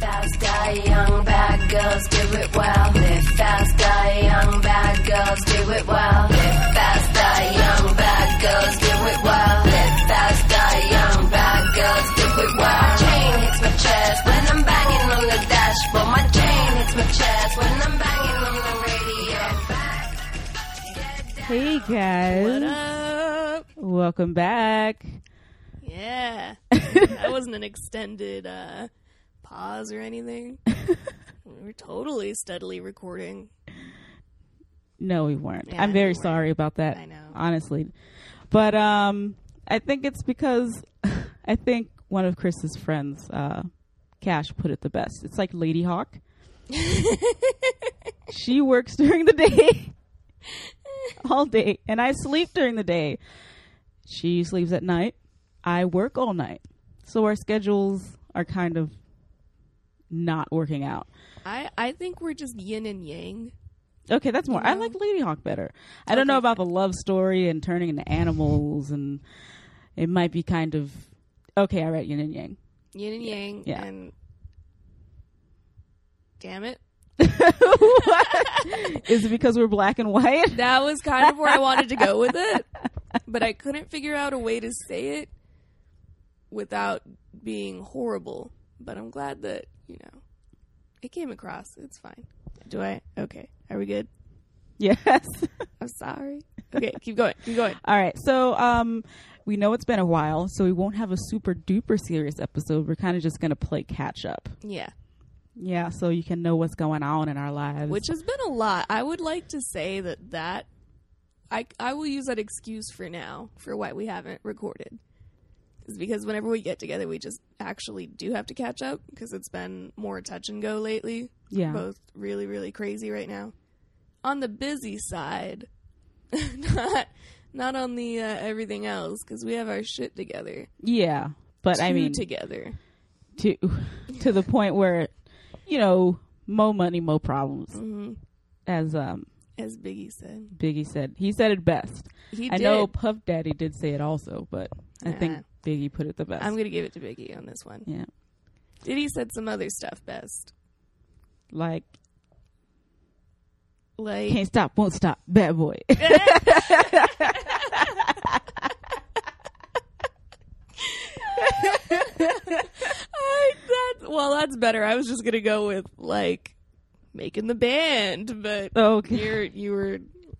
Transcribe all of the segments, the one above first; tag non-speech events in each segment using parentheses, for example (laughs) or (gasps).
fast, die young, bad girls do it well. Live fast, die young, bad girls do it well. Live fast, die young, bad girls do it well. Live fast, die young, bad girls do it well. Chain hits my chest when I'm banging on the dashboard. My chain hits my chest when I'm banging on the radio. Hey guys, What up? welcome back. Yeah. (laughs) that wasn't an extended uh, pause or anything. we (laughs) were totally steadily recording. No, we weren't. Yeah, I'm very we weren't. sorry about that. I know. honestly, but um, I think it's because (laughs) I think one of Chris's friends, uh, Cash, put it the best. It's like Ladyhawke. (laughs) she works during the day, all day, and I sleep during the day. She sleeps at night. I work all night, so our schedules are kind of not working out. I, I think we're just yin and yang. Okay, that's more. I know? like Ladyhawke better. I don't know about the love story and turning into animals, and it might be kind of okay. I read Yin and Yang. Yin and yang. Yeah. And damn it. (laughs) Is it because we're black and white? That was kind of where I wanted to go with it. (laughs) But I couldn't figure out a way to say it without being horrible. But I'm glad that, you know, it came across. It's fine. Do I? Okay. Are we good? (laughs) yes. I'm sorry. Okay, keep going. Keep going. (laughs) All right. So, um, we know it's been a while, so we won't have a super duper serious episode. We're kind of just gonna play catch up. Yeah, Yeah, so you can know what's going on in our lives. which has been a lot. I would like to say that that I I will use that excuse for now for why we haven't recorded. Is because whenever we get together, we just actually do have to catch up because it's been more touch and go lately. yeah, Both really really crazy right now. On the busy side, (laughs) not not on the uh, everything else because we have our shit together. yeah. But I mean, together. to (laughs) to the point where, you know, mo money, mo problems, hmm as um As Biggie said, Biggie said. He said it best. he I did. know Puff Daddy did say it also, but I Nah. think Biggie put it the best. I'm gonna give it to Biggie on this one. yeah, Diddy said some other stuff best, like like can't stop, won't stop, bad boy. (laughs) I, that, well, that's better. I was just gonna go with like making the band, but okay, you're you were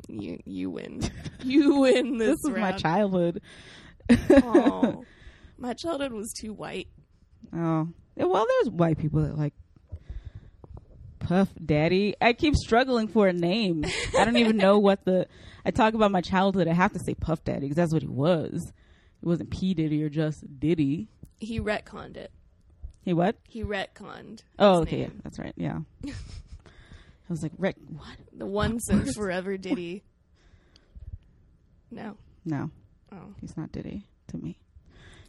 you you win. (laughs) You win this. this is my childhood. Aw. my childhood was too white. Oh, Yeah, well, there's white people that like Puff Daddy. I keep struggling for a name. I don't even know what the. I talk about my childhood. I have to say Puff Daddy because that's what he was. It wasn't P Diddy or just Diddy. He retconned it. He what? He retconned. Oh, okay, yeah, that's right. Yeah. I was like, Rick, what? The once and forever Diddy. (laughs) No. No, Oh. he's not Diddy to me.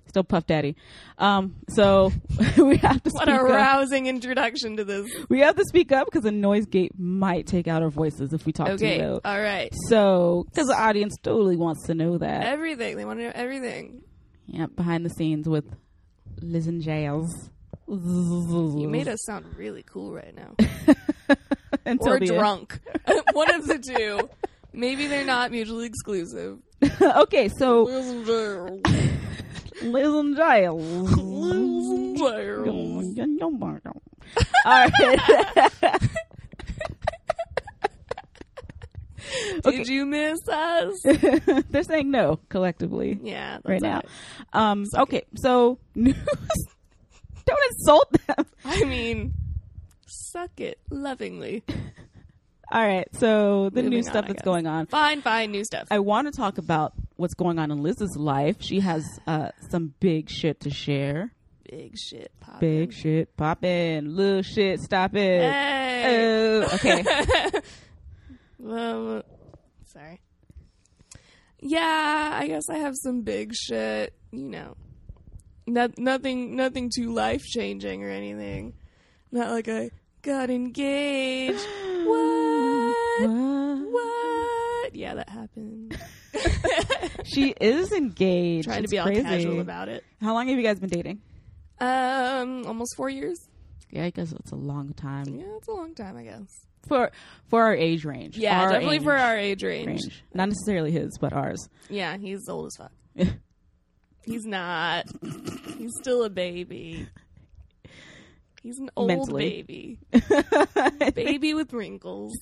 Still Puff Daddy. Um, so (laughs) we have to What a up. rousing introduction to this. We have to speak up because the noise gate might take out our voices if we talk Okay. too loud. All right. So, because the audience totally wants to know that. Everything. They want to know everything. Yeah, behind the scenes with Liz and Jazz. You made us sound really cool right now. (laughs) Until or drunk. (laughs) One of the two. Maybe they're not mutually exclusive. (laughs) okay, so Liz and Gerald. Liz and Giles. Liz and Gerald. All right. (laughs) Did you miss us? (laughs) They're saying no collectively Yeah. That's right now. right. Um, Suck okay, so news. Don't insult them. I mean, suck it lovingly. All right, so the Moving new stuff I that's going on. Fine, fine, new stuff. I want to talk about what's going on in Liz's life. She has uh, some big shit to share. Big shit popping. Big shit popping. Little shit, stop it. Hey. Oh, okay. Well, (laughs) sorry. Yeah, I guess I have some big shit. You know, not nothing, nothing too life changing or anything. Not like I got engaged. (gasps) what? What? What? Yeah, that happened. (laughs) She is engaged. Trying to It's be all casual about it. How long have you guys been dating? Um, almost four years. Yeah, I guess it's a long time Yeah, it's a long time, I guess. for for our age range. Yeah, Our definitely age for our age range. range. Not necessarily his, but ours. Yeah, he's old as fuck. (laughs) he's not. He's still a baby. He's an old Mentally. baby. (laughs) baby with wrinkles.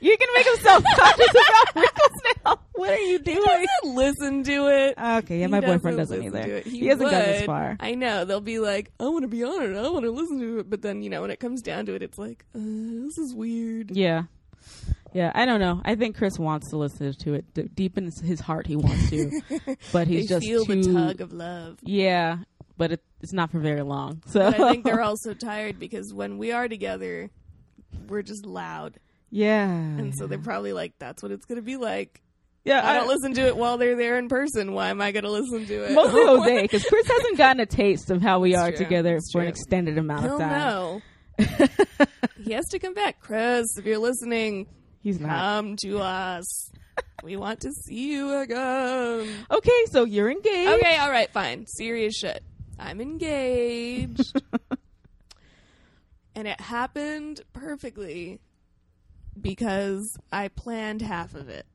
You're gonna make him self conscious (laughs) about wrinkles now. What are you doing? Listen to it. Okay, yeah, He my boyfriend doesn't doesn't listen either. it. He, hasn't gone this far. I know. They'll be like, I want to be on it. I want to listen to it. But then, you know, when it comes down to it, it's like, uh, this is weird. Yeah. Yeah, I don't know. I think Chris wants to listen to it. D- deep in his heart, he wants to, (laughs) but he's just feel too. the tug of love. Yeah, but it, it's not for very long. So But I think they're (laughs) also tired because when we are together, we're just loud. Yeah, And so they're probably like, that's what it's going to be like. yeah. I don't listen to it while they're there in person. Why am I going to listen to it? Mostly (laughs) Jose, because Chris hasn't gotten a taste of how we It's are true. together It's for an extended amount He'll of time. know. (laughs) he has to come back. Chris, if you're listening, He's not. come to us. We want to see you again. okay, so you're engaged. Okay, all right, fine. Serious shit. I'm engaged. (laughs) and it happened perfectly because I planned half of it.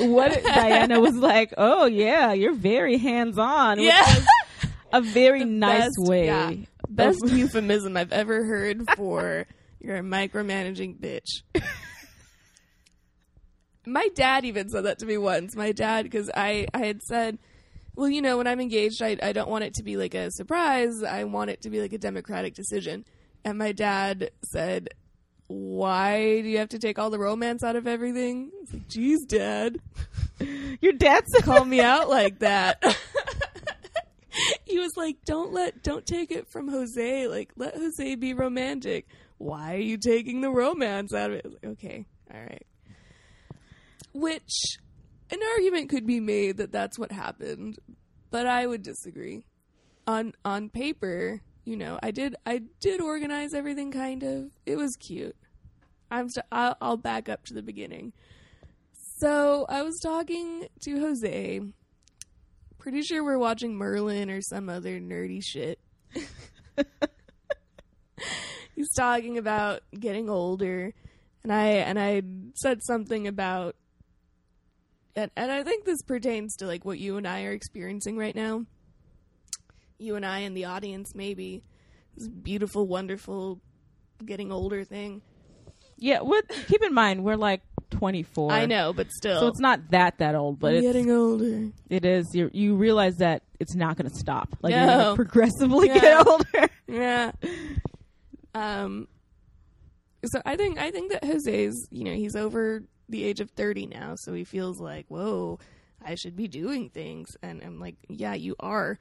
What (laughs) Diana was like, "Oh yeah, you're very hands on." Yeah. a very (laughs) The nice best- way. yeah. Best (laughs) euphemism I've ever heard for you're a micromanaging bitch. My dad even said that to me once. My dad, because I, I had said, well, you know, when I'm engaged, I, I don't want it to be like a surprise. I want it to be like a democratic decision. And my dad said, why do you have to take all the romance out of everything? I was like, geez, dad (laughs) Your dad said, call me out like that. (laughs) he was like, "Don't let, don't take it from Jose. Like, let Jose be romantic. Why are you taking the romance out of it?" Like, okay, all right. Which an argument could be made that that's what happened, but I would disagree. On on paper, you know, I did I did organize everything kind of. It was cute. I'm st- I'll, I'll back up to the beginning. So I was talking to Jose. Pretty sure we're watching Merlin or some other nerdy shit. (laughs) He's talking about getting older, and I and I said something about, and and I think this pertains to like what you and I are experiencing right now. You and I and the audience, maybe this beautiful, wonderful, getting older thing. "Yeah." What? Keep in mind, we're like 24. I know, but still, So it's not that that old, but I'm it's, getting older. it is. You you realize that it's not going to stop. Like you're going to progressively Yeah. get older. (laughs) yeah. Um. So I think I think that Jose's you know he's over the age of thirty now, so he feels like whoa, I should be doing things, and I'm like, yeah, you are.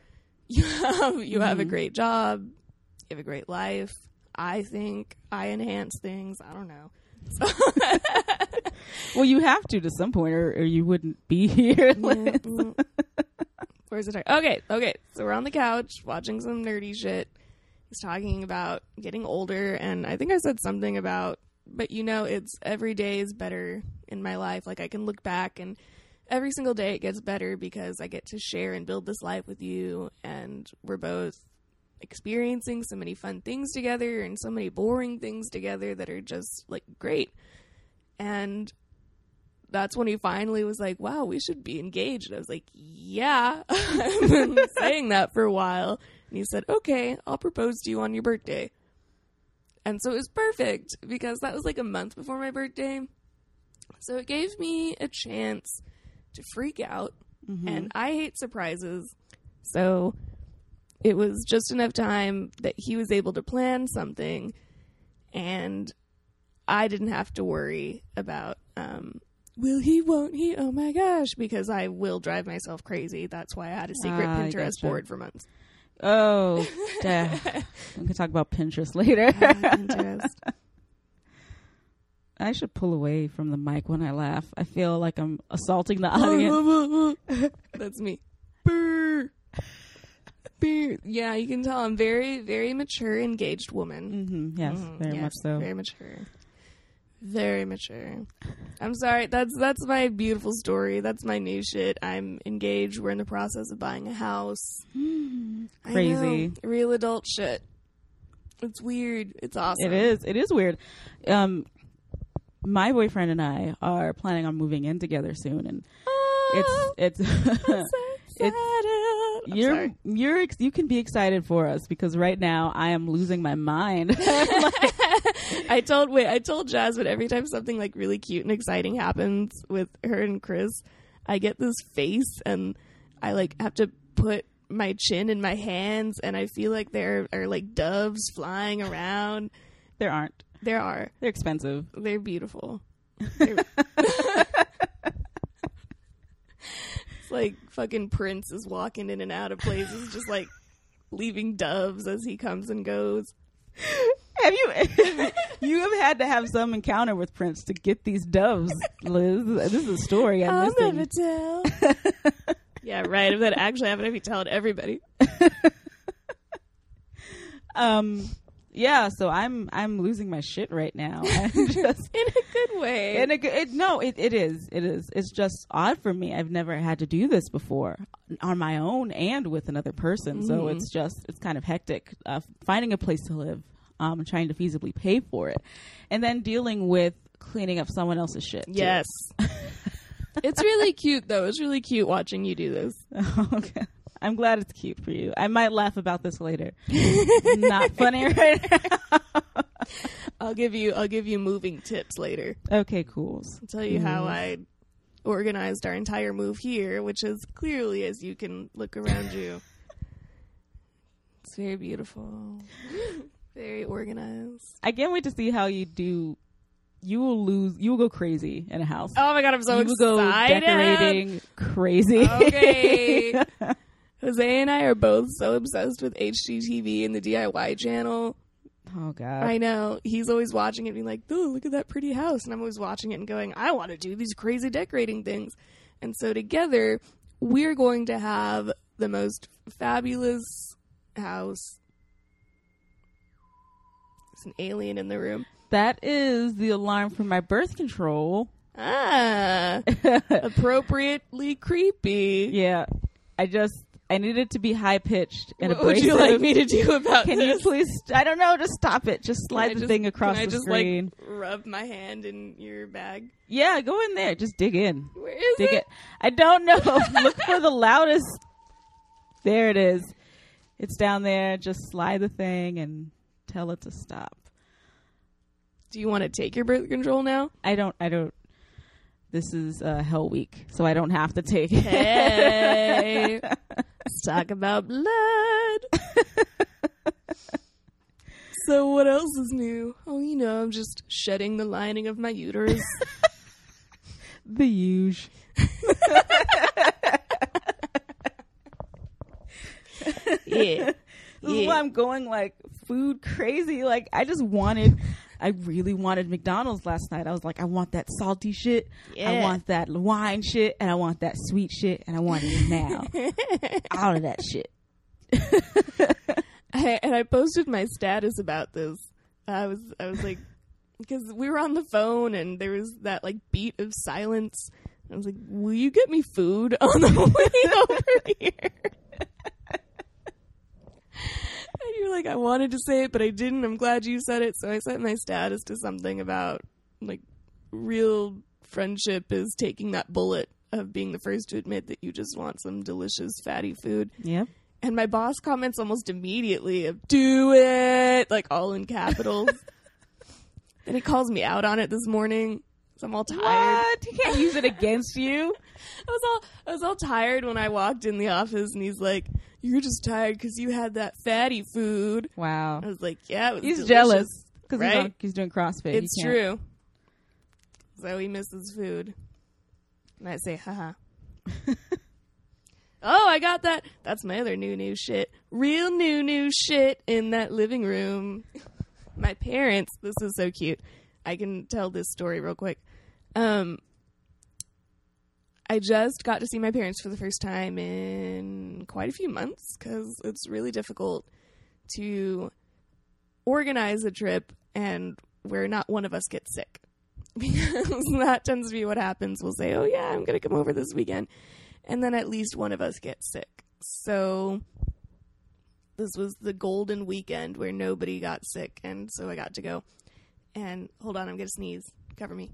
You (laughs) have you have a great job, you have a great life. I think I enhance things. I don't know. (laughs) Well, you have to to some point, or, or you wouldn't be (laughs) here. Yeah, mm. Where's the time? Okay, okay. So we're on the couch watching some nerdy shit. He's talking about getting older, and I think I said something about, but you know, it's every day is better in my life. Like I can look back, and every single day it gets better because I get to share and build this life with you, and we're both experiencing so many fun things together and so many boring things together that are just like great. And that's when he finally was like, wow, we should be engaged. And I was like, yeah, (laughs) I've been (laughs) saying that for a while. And he said, okay, I'll propose to you on your birthday. And so it was perfect because that was like a month before my birthday. So it gave me a chance to freak out. And I hate surprises. So it was just enough time that he was able to plan something and I didn't have to worry about um will he won't he oh my gosh because I will drive myself crazy. That's why I had a secret Ah, Pinterest board for months. Oh, (laughs) we can talk about Pinterest later. Pinterest. (laughs) I should pull away from the mic when I laugh. I feel like I'm assaulting the (laughs) audience. (laughs) That's me. Brr. Brr. Yeah, you can tell I'm very, very mature, engaged woman. hmm Yes, Mhm, very yes, much so. Very mature. Very mature. I'm sorry. That's that's my beautiful story. That's my new shit. I'm engaged. We're in the process of buying a house. (gasps) Crazy. real adult shit. It's weird. It's awesome. It is. It is weird. Um, my boyfriend and I are planning on moving in together soon, and Oh, it's it's I'm so (laughs) it's- you're sorry. you're ex- you can be excited for us because right now I am losing my mind. (laughs) (laughs) I told wait, I told Jasmine every time something like really cute and exciting happens with her and Chris, I get this face and I like have to put my chin in my hands and I feel like there are like doves flying around. there aren't. There are. They're expensive. They're beautiful. They're- (laughs) it's like fucking Prince is walking in and out of places, just like leaving doves as he comes and goes. Have you (laughs) you have had to have some encounter with Prince to get these doves, Liz? This is a story I'm I'll missing. never tell. (laughs) yeah, right. If that actually happened, I'd be telling everybody. Um, yeah. So I'm I'm losing my shit right now. (laughs) I'm just In a good way. and it, it no, it, it is it is it's just odd for me. I've never had to do this before on my own and with another person. So Mhm. it's just it's kind of hectic uh, finding a place to live, um, trying to feasibly pay for it, and then dealing with cleaning up someone else's shit. too. yes. (laughs) it's really cute, though. It's really cute watching you do this. (laughs) okay. I'm glad it's cute for you. I might laugh about this later. (laughs) Not funny right now. I'll give you. I'll give you moving tips later. Okay, cool. I'll tell you how Mhm. I organized our entire move here, which is clearly, as you can look around you, (laughs) it's very beautiful, (laughs) very organized. I can't wait to see how you do. You will lose. You will go crazy in a house. Oh my god, I'm so you will go excited! decorating crazy. Okay. Jose and I are both so obsessed with HGTV and the DIY channel. oh god. I know. He's always watching it being like, oh, look at that pretty house. And I'm always watching it and going, I want to do these crazy decorating things. And so together, we're going to have the most fabulous house. There's an alien in the room. that is the alarm for my birth control. Ah, (laughs) appropriately creepy. yeah. I just I need it to be high pitched and what would you like me to do about it? Can this? you please? I don't know. Just stop it. Just slide the just- thing across the just, screen. Like, rub my hand in your bag. yeah, go in there. Just dig in. Where is it? Dig it? it. I don't know. (laughs) Look for the loudest. There it is. It's down there. Just slide the thing and tell it to stop. Do you want to take your birth control now? I don't. I don't. This is uh, Hell Week, so I don't have to take it. Hey, (laughs) let's talk about blood. (laughs) so, what else is new? Oh, you know, I'm just shedding the lining of my uterus. (laughs) the huge. (laughs) yeah. This is Yeah. why I'm going like food crazy. Like I just wanted, I really wanted McDonald's last night. I was like, I want that salty shit. I want that wine shit, and I want that sweet shit, and I want it now. (laughs) All of that shit. I, and I posted my status about this. I was I was like (laughs) because we were on the phone and there was that like beat of silence. I was like, "Will you get me food on the (laughs) way over here?" (laughs) and you're like, "I wanted to say it, but I didn't. I'm glad you said it." So I sent my status to something about like real friendship is taking that bullet of being the first to admit that you just want some delicious fatty food. Yep. And my boss comments almost immediately of "Do it!" like all in capitals. (laughs) and he calls me out on it this morning. So I'm all tired. What? He can't use it against you. (laughs) I was all I was all tired when I walked in the office, and he's like, "You're just tired because you had that fatty food." Wow. I was like, "Yeah, it was He's delicious." jealous because he's, right? on- he's doing CrossFit. It's true. So he misses food, and I say, "Haha." (laughs) oh, I got that. That's my other new new shit. Real new new shit in that living room. my parents. This is so cute. I can tell this story real quick. Um, I just got to see my parents for the first time in quite a few months because it's really difficult to organize a trip and where not one of us gets sick. (laughs) Because that tends to be what happens. We'll say, oh, yeah, I'm going to come over this weekend. And then at least one of us gets sick. So this was the golden weekend where nobody got sick, and so I got to go. And hold on, I'm gonna sneeze. Cover me.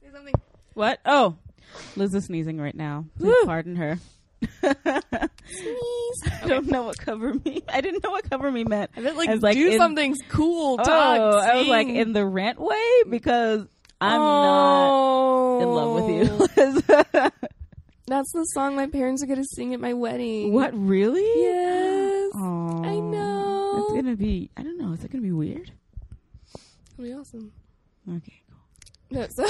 Say something. What? Oh, Liz is sneezing right now. Please Woo. pardon her. Sneeze. (laughs) I don't know what cover me. I didn't know what cover me meant. I meant like, I like, do in- something cool. Oh, Talk. I was like in the rent way because I'm not oh. in love with you. Oh. (laughs) That's the song my parents are gonna sing at my wedding. what really? Yes. Oh, I know. It's gonna be. I don't know. Is it gonna be weird? It'll be awesome. Okay. No, (laughs) so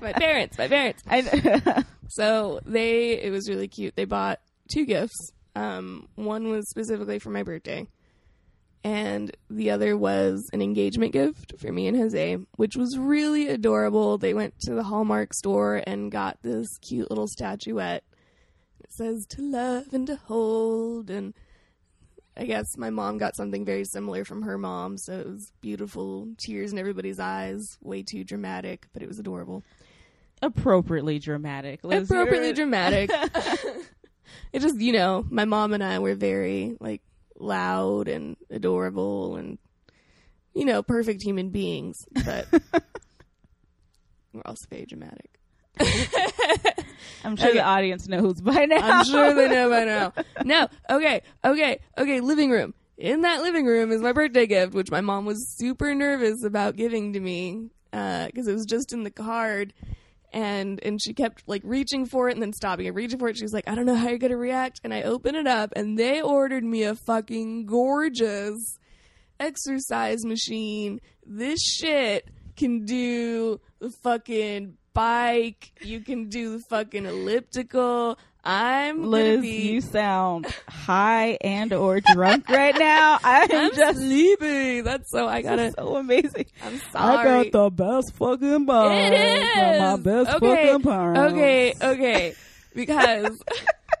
my parents, my parents. I, (laughs) So they, it was really cute. They bought two gifts. Um, one was specifically for my birthday, and the other was an engagement gift for me and Jose, which was really adorable. They went to the Hallmark store and got this cute little statuette. It says "to love and to hold," and I guess my mom got something very similar from her mom, so it was beautiful, tears in everybody's eyes, way too dramatic, but it was adorable appropriately dramatic. Liz, appropriately dramatic. (laughs) (laughs) it just, you know, my mom and I were very like loud and adorable and you know, perfect human beings, but (laughs) we're also very dramatic. I'm sure the audience knows by now. I'm sure they know by now. (laughs) No, okay, okay, okay, living room. In that living room is my birthday gift, which my mom was super nervous about giving to me uh, because it was just in the card. And and she kept like reaching for it and then stopping and reaching for it. She was like, I don't know how you're gonna react. And I open it up and they ordered me a fucking gorgeous exercise machine. This shit can do the fucking bike. You can do the fucking elliptical. I'm Liz, be. you sound high and or drunk right now. (laughs) I'm, I'm just sleepy. That's so I gotta. so amazing. I'm sorry. I got the best fucking bar. It is my best okay, fucking parents. Okay, okay, because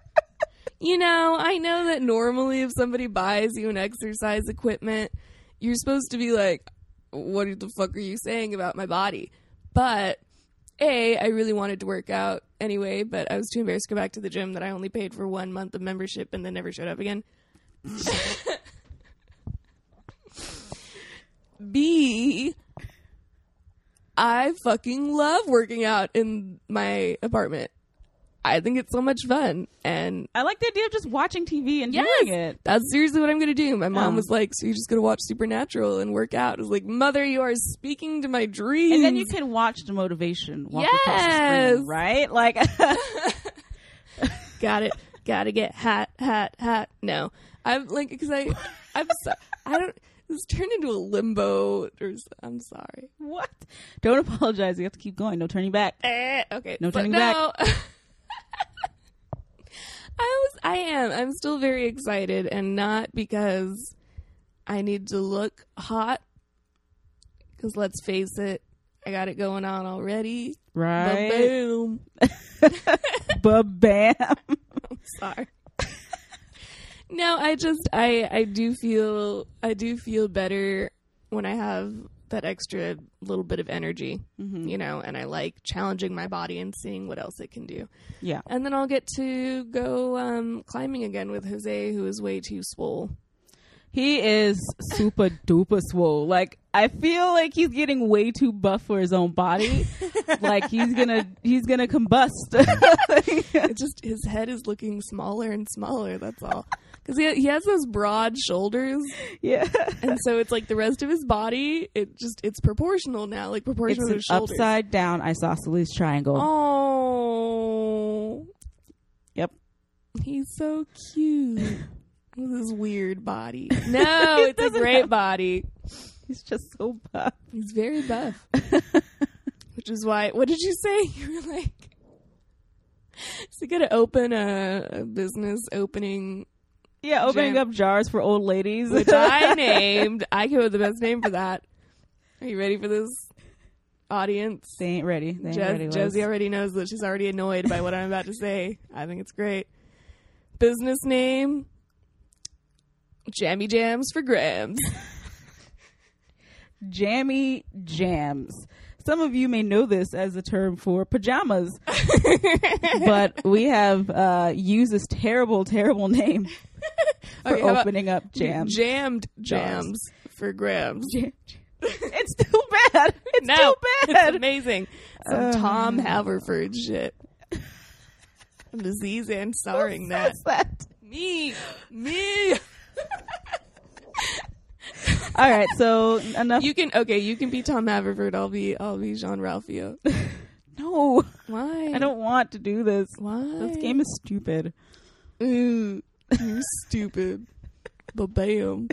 (laughs) you know I know that normally if somebody buys you an exercise equipment, you're supposed to be like, "What the fuck are you saying about my body?" But a, I really wanted to work out anyway, but I was too embarrassed to go back to the gym that I only paid for one month of membership and then never showed up again. (laughs) B, I fucking love working out in my apartment. I think it's so much fun. And I like the idea of just watching TV and Yes! doing it. that's seriously what I'm going to do. My mom Um, was like, So you're just going to watch Supernatural and work out? I was like, Mother, you are speaking to my dreams. And then you can watch the motivation walk across the Yes! screen, right? Like, (laughs) got it. Gotta get hat, hat, hat. No, I'm like because I, I'm so, I don't. This turned into a limbo. I'm sorry. what? Don't apologize. You have to keep going. No turning back. Eh, okay, No turning no. (laughs) (laughs) I was. I am. I'm still very excited, and not because I need to look hot. Because let's face it, I got it going on already. Right? Boom. But bam. sorry. no, I just I I do feel I do feel better when I have that extra little bit of energy, you know, and I like challenging my body and seeing what else it can do. Yeah. And then I'll get to go um, climbing again with Jose, who is way too swole. He is super duper swole. Like I feel like he's getting way too buff for his own body. (laughs) like he's gonna he's gonna combust. (laughs) It just his head is looking smaller and smaller. That's all. Because he, he has those broad shoulders, yeah. and so it's like the rest of his body. It just it's proportional now, like It's proportional to his shoulders. upside down isosceles triangle. Oh, Yep. he's so cute with his weird body. (laughs) No, it's a great have- body. He's just so buff. He's very buff, (laughs) which is why. What did you say? (laughs) You were like, "Is he gonna open a, a business opening?" Yeah, opening Jam- up jars for old ladies. Which I (laughs) named. I came up with the best name for that. Are you ready for this, audience? they ain't ready. They ain't Je- ready. Liz. Josie already knows that she's already annoyed by what I'm about to say. I think it's great. Business name Jammy Jams for Grams. (laughs) Jammy Jams. Some of you may know this as a term for pajamas, (laughs) but we have uh, used this terrible, terrible name for Okay, opening up jams. Jammed jams for grams. Jam- it's too bad. It's no, too it's bad. amazing. Some Uh. Tom Haverford shit. I'm Aziz answering that. What's that? Me, me. (laughs) (laughs) All right, so enough. You can okay. You can be Tom Haverford. I'll be I'll be Jean Ralphio. (laughs) no, Why? I don't want to do this. Why? This game is stupid. Ooh, you're stupid. But bam.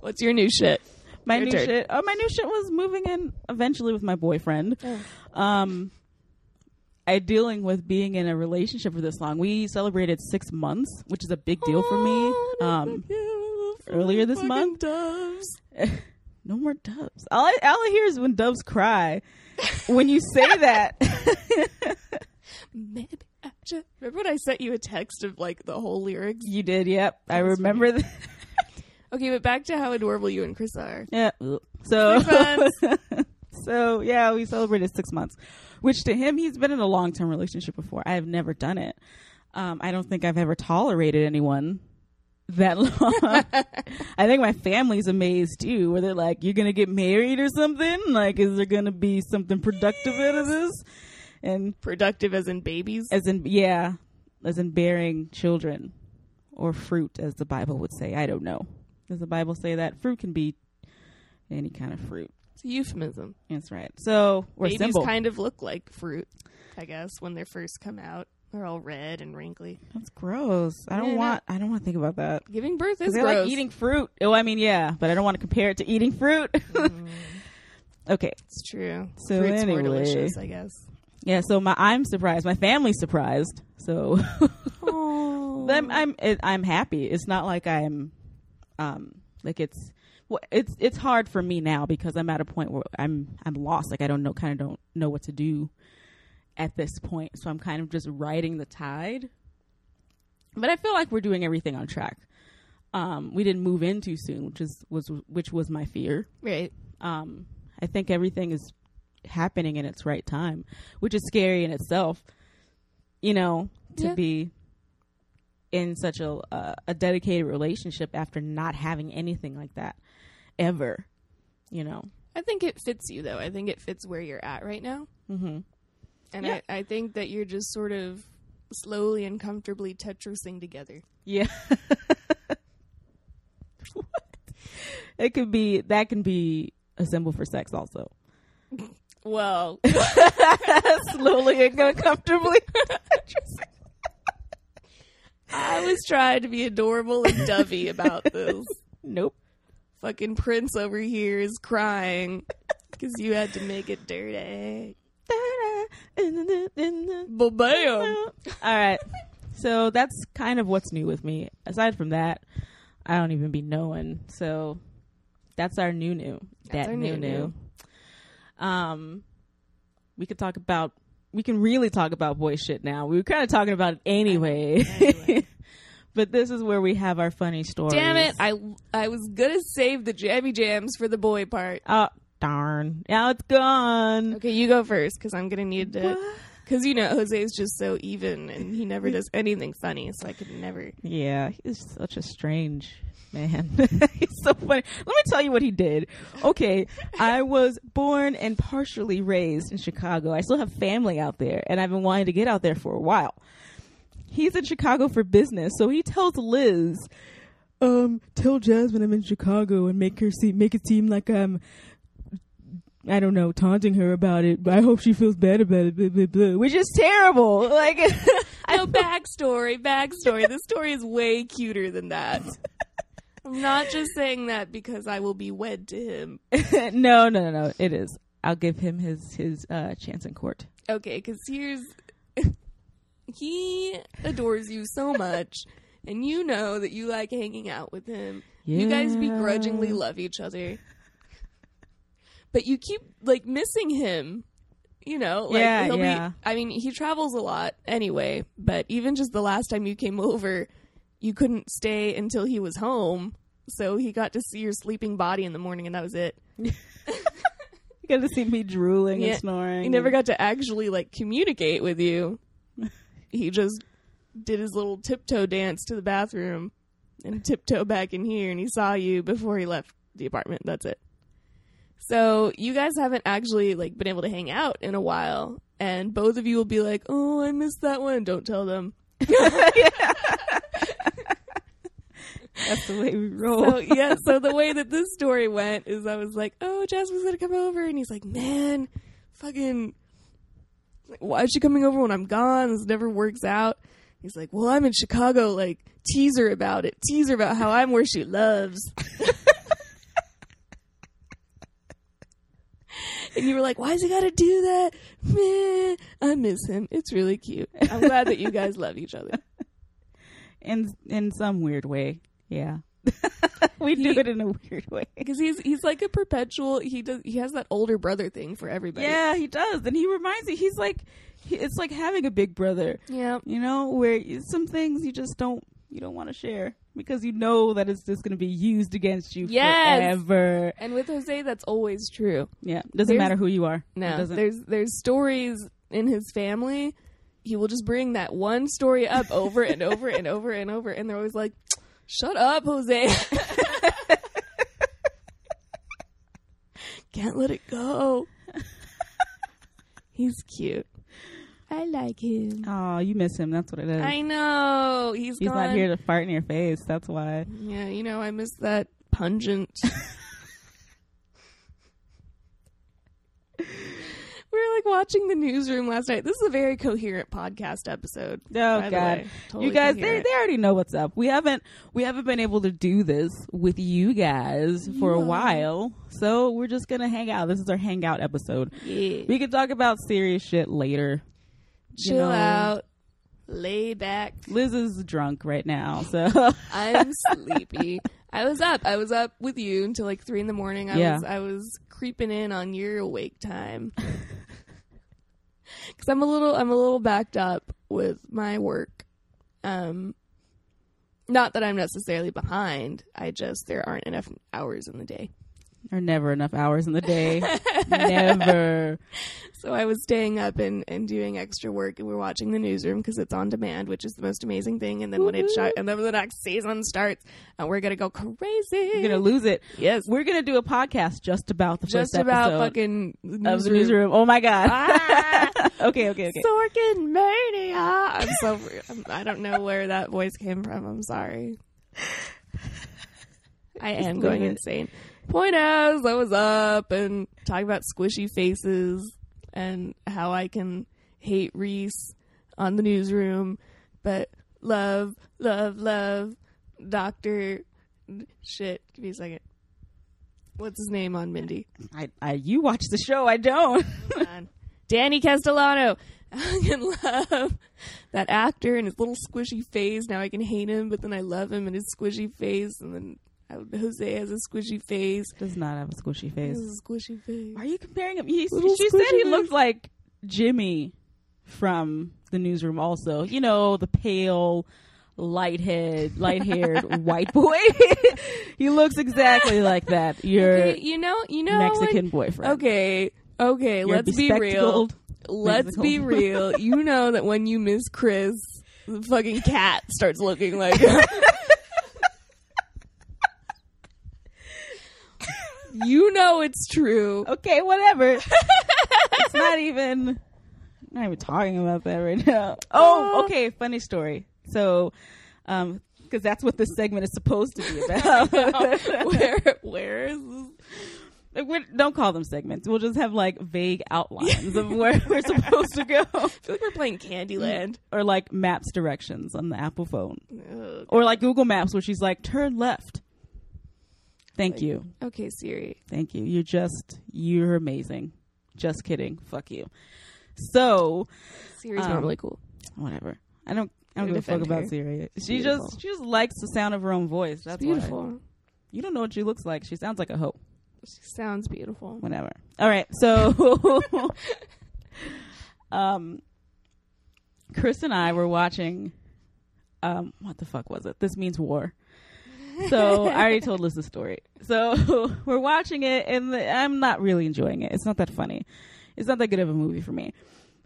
What's your new shit? My Your new turn. shit. Oh, my new shit was moving in eventually with my boyfriend. Oh. Um, I dealing with being in a relationship for this long. We celebrated six months, which is a big deal for me. Um, earlier this month. Doves. (laughs) no more doves. All I, all I hear is when doves cry. when you say (laughs) that, Maybe I should- Remember when I sent you a text of like the whole lyrics? you did. Yep, I remember that. (laughs) Okay, but back to how adorable you and Chris are. Yeah. So, so yeah, we celebrated six months, which to him, he's been in a long term relationship before. I have never done it. Um, I don't think I've ever tolerated anyone that long. I think my family's amazed too, where they're like, "You're gonna get married or something? Like, is there gonna be something productive out of this?" And Productive as in babies. as in, yeah, as in bearing children or fruit, as the Bible would say. I don't know. Does the Bible say that fruit can be any kind of fruit? It's a euphemism. That's right. So or Babies symbol. kind of look like fruit, I guess, when they first come out. They're all red and wrinkly. That's gross. I don't Yeah, want. I don't want to think about that. Giving birth is gross. like eating fruit. Oh, I mean, yeah, but I don't want to compare it to eating fruit. (laughs) okay. It's true. So Fruit's more anyway. delicious, I guess. Yeah. So my I'm surprised. My family's surprised. So (laughs) Oh, I'm I'm it, I'm happy. It's not like I'm um like it's well, it's it's hard for me now because I'm at a point where I'm I'm lost. Like I don't know kind of don't know what to do at this point. So I'm kind of just riding the tide. But I feel like we're doing everything on track. Um we didn't move in too soon, which is was which was my fear. right. Um I think everything is happening in its right time, which is scary in itself. You know, to Yeah. be in such a uh, a dedicated relationship after not having anything like that ever. You know. I think it fits you though. I think it fits where you're at right now. Mhm. And Yeah. I, I think that you're just sort of slowly and comfortably Tetrising together. Yeah. (laughs) What? It could be that can be a symbol for sex also. Well, (laughs) Slowly and comfortably. I was trying to be adorable and dovey about this. nope. Fucking Prince over here is crying because you had to make it dirty. But bam! All right. So that's kind of what's new with me. Aside from that, I don't even be knowing. So that's our new new. That's that new new. Um, we could talk about. We can really talk about boy shit now. We were kind of talking about it anyway. Anyway. (laughs) but this is where we have our funny stories. Damn it! I I was gonna save the jammy jams for the boy part. Oh darn! Now it's gone. Okay, you go first because I'm gonna need to. Because you know Jose's just so even and he never does anything funny, so I could never. Yeah, he's such a strange man. (laughs) he's so funny. Let me tell you what he did. Okay, I (laughs) was born and partially raised in Chicago. I still have family out there, and I've been wanting to get out there for a while. He's in Chicago for business, so he tells Liz, um, tell Jasmine I'm in Chicago and make her see make it seem like I'm I don't know, taunting her about it. But I hope she feels bad about it, blah, blah, blah, which is terrible. (laughs) Like, No backstory, backstory. This story is way cuter than that. I'm not just saying that because I will be wed to him. (laughs) no, no, no, no. It is. I'll give him his his uh, chance in court. Okay, because here's (laughs) he adores you so much, and you know that you like hanging out with him. You guys begrudgingly love each other, but you keep like missing him. You know, like Yeah, he'll yeah. be. I mean, he travels a lot anyway. But even just the last time you came over, you couldn't stay until he was home, so he got to see your sleeping body in the morning, and that was it. (laughs) you got to see me drooling Yeah, and snoring. He never got to actually like communicate with you. (laughs) He just did his little tiptoe dance to the bathroom and tiptoe back in here and he saw you before he left the apartment. That's it. So you guys haven't actually like been able to hang out in a while and both of you will be like, "Oh, I missed that one." Don't tell them. (laughs) That's the way we roll. So yeah, so the way that this story went is I was like, "Oh, Jasmine's gonna come over," and he's like, "Man, fucking, why is she coming over when I'm gone? This never works out." He's like, "Well, I'm in Chicago. Like, tease her about it. Tease her about how I'm where she loves." (laughs) and you were like, "Why's he gotta do that?" Man, I miss him. It's really cute. (laughs) I'm glad that you guys love each other. (laughs) in in some weird way. Yeah. (laughs) we do it in a weird way. because he's he's like a perpetual. He does he has that older brother thing for everybody. Yeah, he does. And he reminds me he's like he, it's like having a big brother, yeah. you know, where you- some things you just don't you don't want to share because you know that it's just going to be used against you Yes. forever. And with Jose, that's always true. Yeah, doesn't There's- matter who you are. No, there's there's stories in his family. He will just bring that one story up over and over and over and over, and they're always like, "Shut up, Jose! (laughs) Can't let it go." He's cute. I like him. Oh, you miss him. That's what it is. I know he's He's gone. not here to fart in your face. That's why. Yeah, you know, I miss that pungent. (laughs) we were like watching the newsroom last night. This is a very coherent podcast episode. Oh God. Totally you guys, they, coherent. they already know what's up. We haven't we haven't been able to do this with you guys for a while, so we're just gonna hang out. This is our hangout episode. yeah. We can talk about serious shit later. You chill know. out, lay back. Liz is drunk right now, so (laughs) I'm sleepy. (laughs) I was up. I was up with you until like three in the morning. I Yeah. was I was creeping in on your awake time (laughs) because I'm a little I'm a little backed up with my work. Um, not that I'm necessarily behind. I just there aren't enough hours in the day. There are never enough hours in the day. (laughs) never. So I was staying up and, and doing extra work, and we are watching the newsroom because it's on demand, which is the most amazing thing. And then when it shot, and then the next season starts, and we're gonna go crazy. We're gonna lose it. yes, We're gonna do a podcast just about the just about fucking of the newsroom. Oh my god. Ah, (laughs) okay, okay, okay. Sorkin mania. I'm so I'm, don't know where that voice came from. I'm sorry. (laughs) I am going insane. Point as I was up and talking about squishy faces and how I can hate Reese on the newsroom, but love, love, love, Doctor. Shit, give me a second. What's his name on Mindy? I, I, you watch the show. I don't. Danny Castellano. (laughs) I can love that actor and his little squishy face. Now I can hate him, but then I love him and his squishy face. And then Jose has a squishy face. Does not have a squishy He face. has a squishy face. Are you comparing him? He, Little she said he face. looked like Jimmy from the newsroom. Also, you know the pale, light head, light (laughs) haired white boy. (laughs) he looks exactly like that. Your Okay, you know, you know, when- Mexican boyfriend. okay, okay. Your let's be real. Let's be real. You know that when you miss Chris, the fucking cat starts looking like. (laughs) you know it's true. Okay, whatever. (laughs) it's not even. I'm not even talking about that right now. Oh, Uh. okay. Funny story. So, um, because that's what this segment is supposed to be (laughs) about. (laughs) where where is this? Like, don't call them segments. We'll just have like vague outlines of where we're supposed to go, I feel like we're playing Candyland. or like maps directions on the Apple phone, Ugh. or like Google Maps, where she's like, "Turn left." Thank Like- you, Okay, Siri. thank you. You're just you're amazing. Just kidding. Fuck you. So Siri's Um, normally cool. whatever. I don't. I don't give a fuck defend about her. Siri. She beautiful. just she just likes the sound of her own voice. That's why. beautiful. You don't know what she looks like. She sounds like a hoe. She sounds beautiful. whatever. All right, so (laughs) um, Chris and I were watching. Um, what the fuck was it? This means war. (laughs) So I already told Liz the story. So (laughs) we're watching it, and the, I'm not really enjoying it. It's not that funny. It's not that good of a movie for me.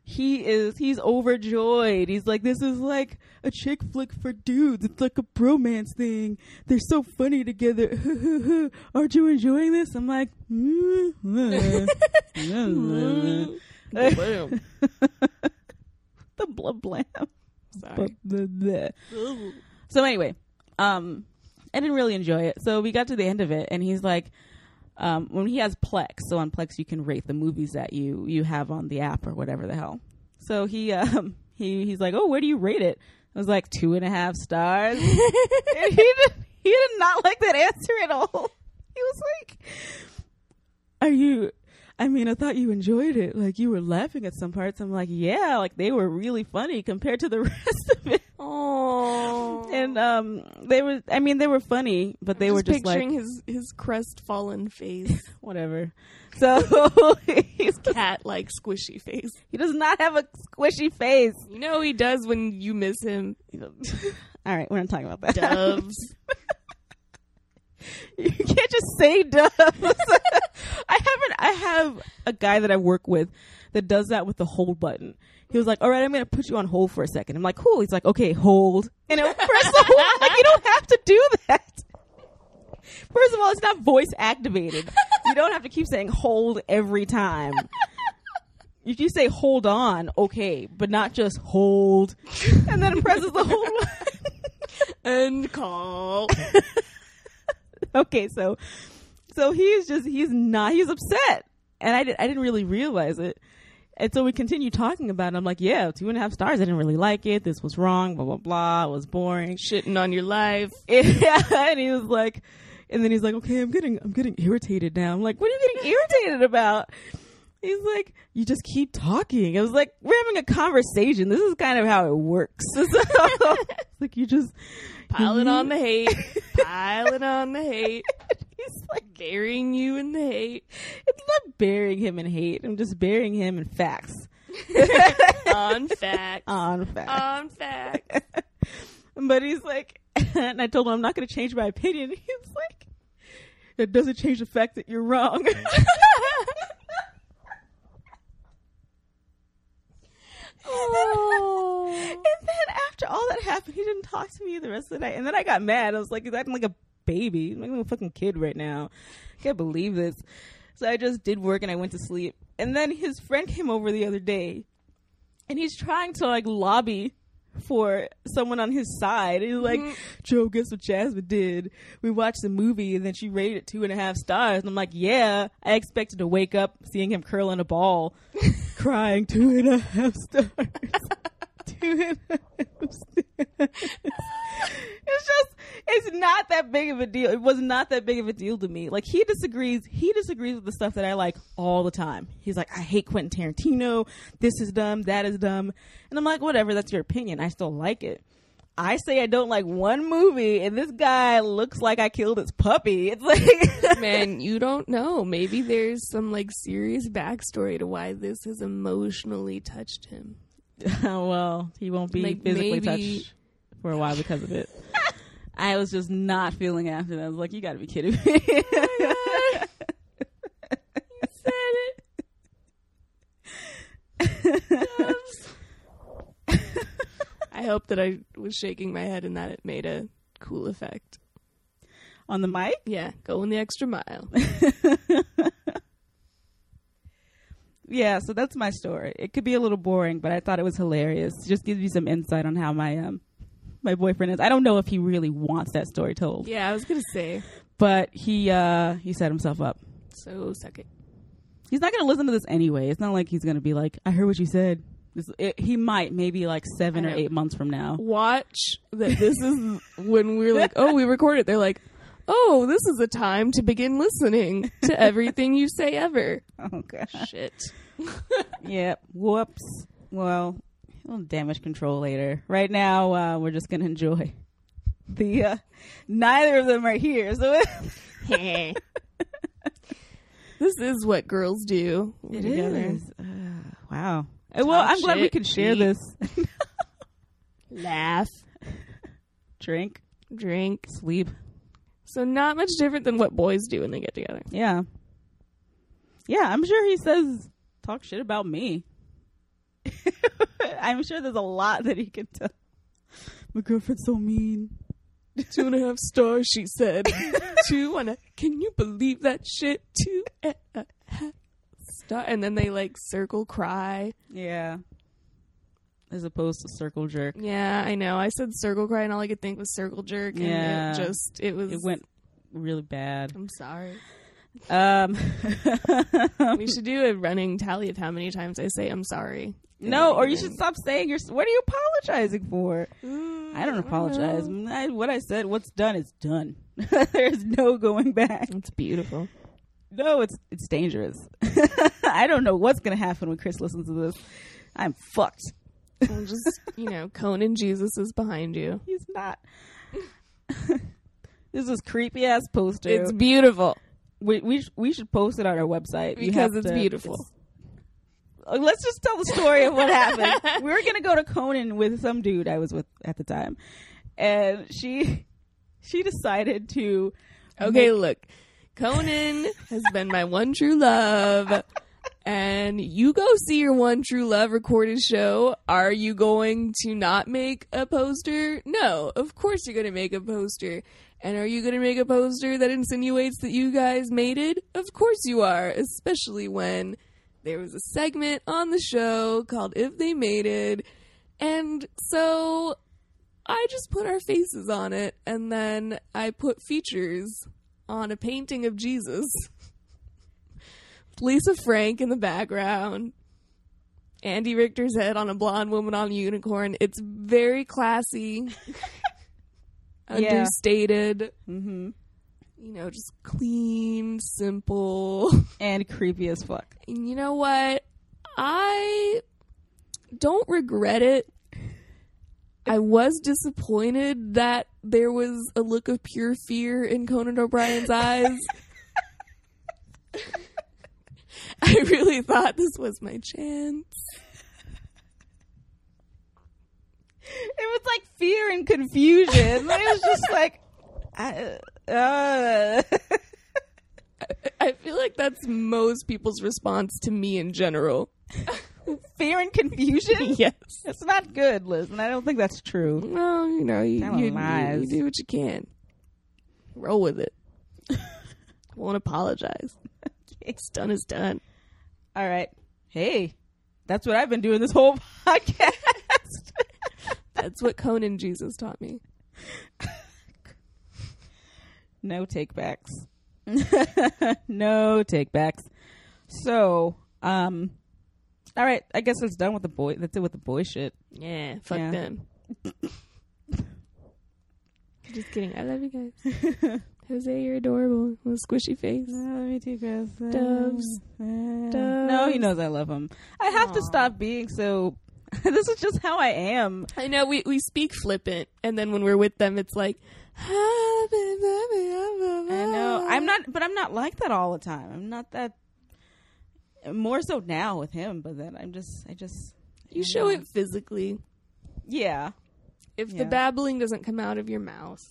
He is. He's overjoyed. He's like, "This is like a chick flick for dudes. It's like a bromance thing. They're so funny together. (laughs) Aren't you enjoying this?" I'm like, mm, Blam. the blah blam. Sorry. So anyway, um, I didn't really enjoy it. So we got to the end of it, and he's like, um, when he has Plex, so on Plex you can rate the movies that you you have on the app or whatever the hell. So he (laughs) um he he's like, oh, where do you rate it? I was like two and a half stars. (laughs) and he did he did not like that answer at all. (laughs) He was like, are you? I mean, I thought you enjoyed it. Like you were laughing at some parts. I'm like, yeah, like they were really funny compared to the rest of it. Oh. And um, they were. I mean, they were funny, but they just were just like picturing his his crestfallen face, (laughs) whatever. So (laughs) his cat like squishy face. he does not have a squishy face. You know he does when you miss him. (laughs) All right, we're not talking about that. Doves. you can't just say doves. I haven't. I have a guy that I work with that does that with the hold button. He was like, "All right, I'm going to put you on hold for a second. I'm like, "Cool." He's like, "Okay, hold," and it press the hold. I'm like, you don't have to do that. First of all, it's not voice activated. You don't have to keep saying hold every time. If you say hold on, okay, but not just hold, and then it presses the hold button. (laughs) and call. (laughs) okay, so so he's just he's not he's upset, and I did I didn't really realize it, and so we continue talking about it. I'm like, yeah, two and a half stars. I didn't really like it. This was wrong. Blah blah blah. It was boring. Shitting on your life. (laughs) yeah, and he was like, and then he's like, okay, I'm getting I'm getting irritated now. I'm like, what are you getting (laughs) irritated about? He's like, you just keep talking. I was like, we're having a conversation. This is kind of how it works. (laughs) Like you just Piling on the hate. Piling on the hate. He's like Burying you in the hate. It's not burying him in hate. I'm just burying him in facts. On (laughs) fact. On facts. On fact. (laughs) but he's like, (laughs) and I told him I'm not going to change my opinion. He's like, it doesn't change the fact that you're wrong. Oh. and then after all that happened, he didn't talk to me the rest of the night. And then I got mad. I was like, he's acting like a baby. Me a fucking kid right now. I can't believe this. So I just did work and I went to sleep. And then his friend came over the other day and he's trying to like lobby for someone on his side. He's like, mm-hmm. Joe, guess what Jasmine did? We watched the movie and then she rated it two and a half stars. And I'm like, yeah, I expected to wake up seeing him curling a ball, (laughs) crying two and a half stars. (laughs) two and a half stars. It's just, it's not that big of a deal. It was not that big of a deal to me. Like he disagrees. He disagrees with the stuff that I like all the time. He's like, I hate Quentin Tarantino. This is dumb. That is dumb. And I'm like, whatever. That's your opinion. I still like it. I say I don't like one movie, and this guy looks like I killed his puppy. (laughs) It's like, Man, you don't know. Maybe there's some like serious backstory to why this has emotionally touched him. Oh, (laughs) well, he won't be Like, physically maybe- touched for a while because of it. (laughs) I was just not feeling after that. I was like, you got to be kidding me. Oh (laughs) said it. I hope that I was shaking my head and that it made a cool effect. On the mic? Yeah, going the extra mile. Yeah, so that's my story. It could be a little boring, but I thought it was hilarious. Just gives you some insight on how my um my boyfriend is. I don't know if he really wants that story told, Yeah, I was gonna say. but he uh he set himself up. So suck it. He's not going to listen to this anyway. It's not like he's going to be like, "I heard what you said." This, it, he might maybe like 7 or 8 months from now. Watch that this is (laughs) when we're like, oh, we recorded. They're like, oh, this is a time to begin listening to everything you say ever. (laughs) Oh gosh. Shit. (laughs) Yep. Whoops. Well, we'll damage control later. Right now, uh, we're just gonna enjoy (laughs) the. Uh, neither of them are here, so (laughs) This is what girls do. it we're is. Uh, wow. Uh, Well, I'm glad we shit, could share eat. this. Laugh, Drink, drink, sleep, So not much different than what boys do when they get together. Yeah. Yeah, I'm sure he says talk shit about me. (laughs) I'm sure there's a lot that he can tell. My girlfriend's so mean. Two and a half (laughs) stars, she said. (laughs) Two and a. Can you believe that shit? Two and a half star. And then they like circle cry. Yeah. As opposed to circle jerk. Yeah, I know. I said circle cry, and all I could think was circle jerk. And Yeah. it just it was. It went really bad. I'm sorry. Um (laughs) We should do a running tally of how many times I say I'm sorry. No, or you should stop saying you're what are you apologizing for? I don't apologize. I, what I said, what's done is done. (laughs) There's no going back. It's beautiful. No, it's it's dangerous. (laughs) I don't know what's gonna happen when Chris listens to this. I'm fucked. I'm just, you know, Conan Jesus is behind you. He's not. this is creepy ass poster. It's beautiful we we we should post it on our website because it's to- beautiful. Uh, Let's just tell the story of what happened. (laughs) we were gonna go to Conan with some dude I was with at the time, and she she decided to. Okay, make- look. Conan has been my one true love. And you go see your one true love recorded show. Are you going to not make a poster? No, of course you're going to make a poster. And are you going to make a poster that insinuates that you guys mated? Of course you are, especially when there was a segment on the show called If They Mated. And so I just put our faces on it, and then I put features on a painting of Jesus. Lisa Frank in the background. Andy Richter's head on a blonde woman on a unicorn. It's very classy. (laughs) understated. hmm You know, just clean, simple. and creepy as fuck. And you know what? I don't regret it. I was disappointed that there was a look of pure fear in Conan O'Brien's eyes. (laughs) (laughs) I really thought this was my chance. It was like fear and confusion. it was just (laughs) like, I, uh, I feel like that's most people's response to me in general. (laughs) fear and confusion. (laughs) yes. It's not good, Liz, and I don't think that's true. Well, you know, you, Tell you, you do what you can. Roll with it. Won't apologize. It's done is done. All right. Hey, that's what I've been doing this whole podcast. That's what Conan Jesus taught me. (laughs) no takebacks. (laughs) no takebacks. So, um, all right. I guess it's done with the boy. That's it with the boy shit. Yeah, fuck Yeah. them. (laughs) Just kidding. I love you guys. Jose, you're adorable. A squishy face. I love you too, Chris. Doves. No, he knows I love him. I have to stop being so. (laughs) this is just how I am. I know we, we speak flippant, and then when we're with them, it's like. I I know. I'm not, but I'm not like that all the time. I'm not that. More so now with him, but then I'm just, I just. You show it physically. Yeah. If Yeah. the babbling doesn't come out of your mouth,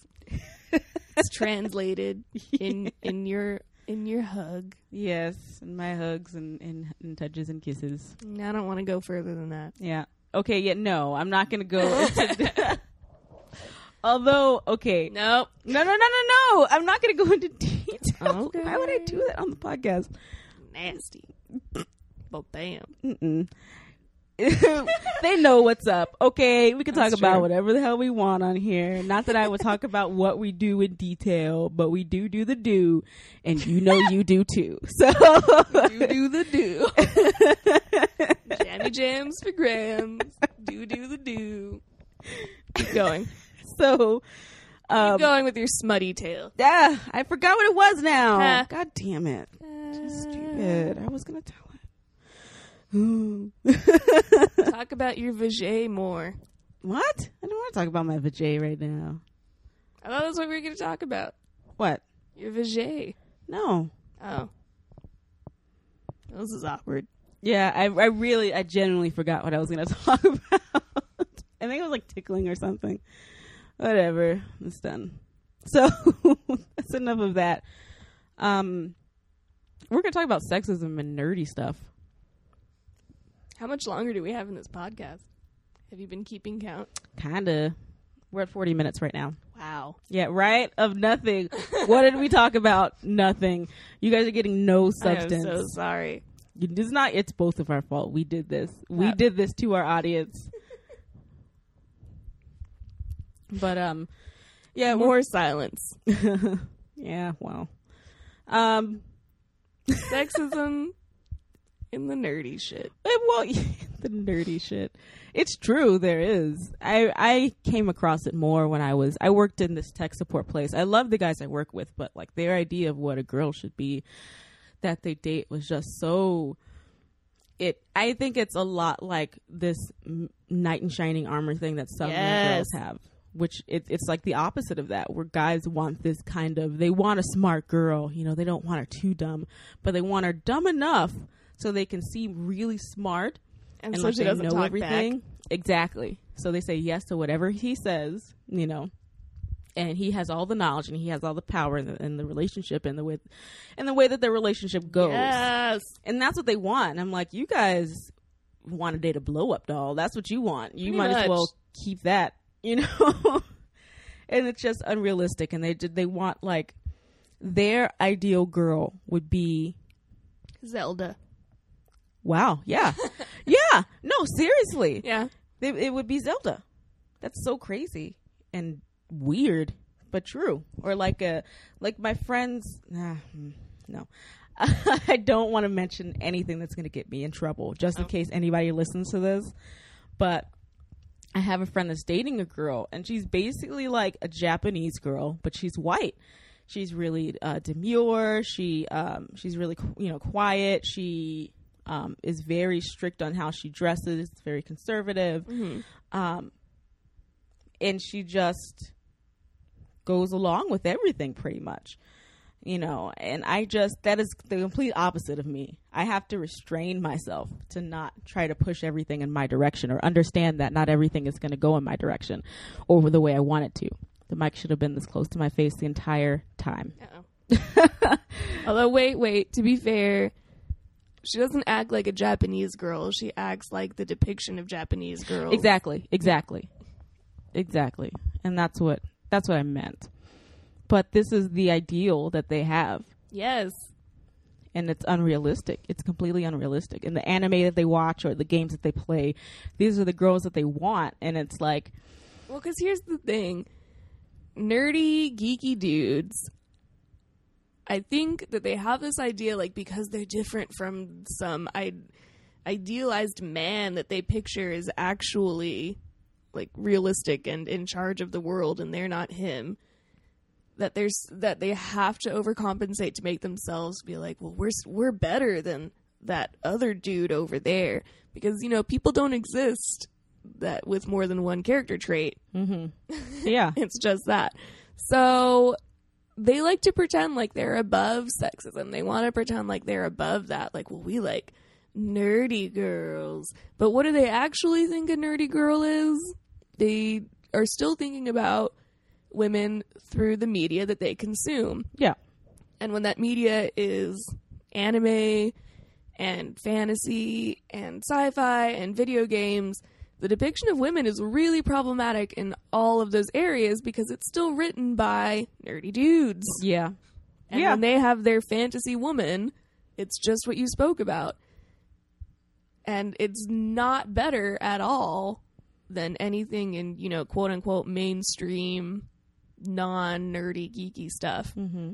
it's (laughs) translated in in your in your hug. Yes, and my hugs and, and, and touches and kisses. No, I don't want to go further than that. Yeah. Okay. Yeah. No, I'm not gonna go. Into (laughs) Although, okay, Nope. no, no, no, no, no. I'm not gonna go into detail. Okay. Why would I do that on the podcast? Nasty. Well, damn. Mm-mm. (laughs) they know what's up. Okay, we can talk That's about true. whatever the hell we want on here. Not that I would talk about what we do in detail, but we do do the do, and you know you do too. (laughs) So you do the do. (laughs) Jammy jams for grams. Do do the do. Keep going. so um, Keep going with your smutty tale. yeah, I forgot what it was now. Huh. God damn it. Uh, Stupid. I was gonna tell. (laughs) Talk about your vajay more. what? I don't want to talk about my vajay right now. I thought that's what we were going to talk about. What? Your vajay. No. Oh. This is awkward. Yeah, I, I really, I genuinely forgot what I was going (laughs) to talk about. I think it was like tickling or something. Whatever, it's done. So (laughs) that's enough of that. Um, we're gonna talk about sexism and nerdy stuff. How much longer do we have in this podcast? Have you been keeping count? Kinda. We're at forty minutes right now. Wow. Yeah, right. Of nothing. (laughs) what did we talk about? Nothing. You guys are getting no substance. I am so sorry. It's not. It's both of our fault. We did this. We did this to our audience. but um, yeah, more. More silence. (laughs) Yeah, well, um, Sexism (laughs) in the nerdy shit. well, (laughs) the nerdy shit. It's true. There is. I I came across it more when I was. I worked in this tech support place. I love the guys I work with, but like their idea of what a girl should be that they date was just so. It. I think it's a lot like this knight in shining armor thing that some Yes. girls have. Which it, it's like the opposite of that, where guys want this kind of they want a smart girl, you know, they don't want her too dumb, but they want her dumb enough so they can seem really smart And, and so like she they doesn't know talk everything. back. Exactly. So they say yes to whatever he says, you know, and he has all the knowledge and he has all the power in the, in the relationship and the way and the way that their relationship goes. Yes. And that's what they want. I'm like, you guys want to date a blow up doll. That's what you want. You Pretty might as well keep that, (laughs) you know. and it's just unrealistic. And they did they want like their ideal girl would be Zelda. Wow, yeah, (laughs) yeah. No, seriously, Yeah. it, it would be Zelda. That's so crazy and weird, but true. Or like a like my friends. Nah, mm, no, (laughs) I don't want to mention anything that's going to get me in trouble, just in Oh. case anybody listens to this. But I have a friend that's dating a girl, and she's basically like a Japanese girl, but she's white. She's really uh, demure. She um, she's really you know quiet. She um, is very strict on how she dresses. Very conservative Mhm. um, and she just goes along with everything pretty much you know and i just that is the complete opposite of me i have to restrain myself to not try to push everything in my direction or understand that not everything is going to go in my direction or the way i want it to the mic should have been this close to my face the entire time Uh-oh. (laughs) Although, wait, wait. To be fair, she doesn't act like a Japanese girl. She acts like the depiction of Japanese girls. Exactly, exactly, exactly, and that's what that's what I meant. But this is the ideal that they have, Yes. and it's unrealistic. It's completely unrealistic. And the anime that they watch or the games that they play, these are the girls that they want, and it's like, Well, because here's the thing nerdy, geeky dudes. I think that they have this idea, like, because they're different from some I- idealized man that they picture is actually, like, realistic and in charge of the world, and they're not him. That there's that they have to overcompensate to make themselves be like, well, we're we're better than that other dude over there because you know people don't exist that with more than one character trait. Mm-hmm. (laughs) yeah, It's just that. So they like to pretend like they're above sexism. They want to pretend like they're above that. Like, well, we like nerdy girls. But what do they actually think a nerdy girl is? They are still thinking about women through the media that they consume. yeah, And when that media is anime and fantasy and sci fi and video games, the depiction of women is really problematic in all of those areas because it's still written by nerdy dudes. yeah, And Yeah. when they have their fantasy woman, it's just what you spoke about. And it's not better at all than anything in, you know, quote unquote mainstream, non nerdy, geeky stuff. Mm-hmm.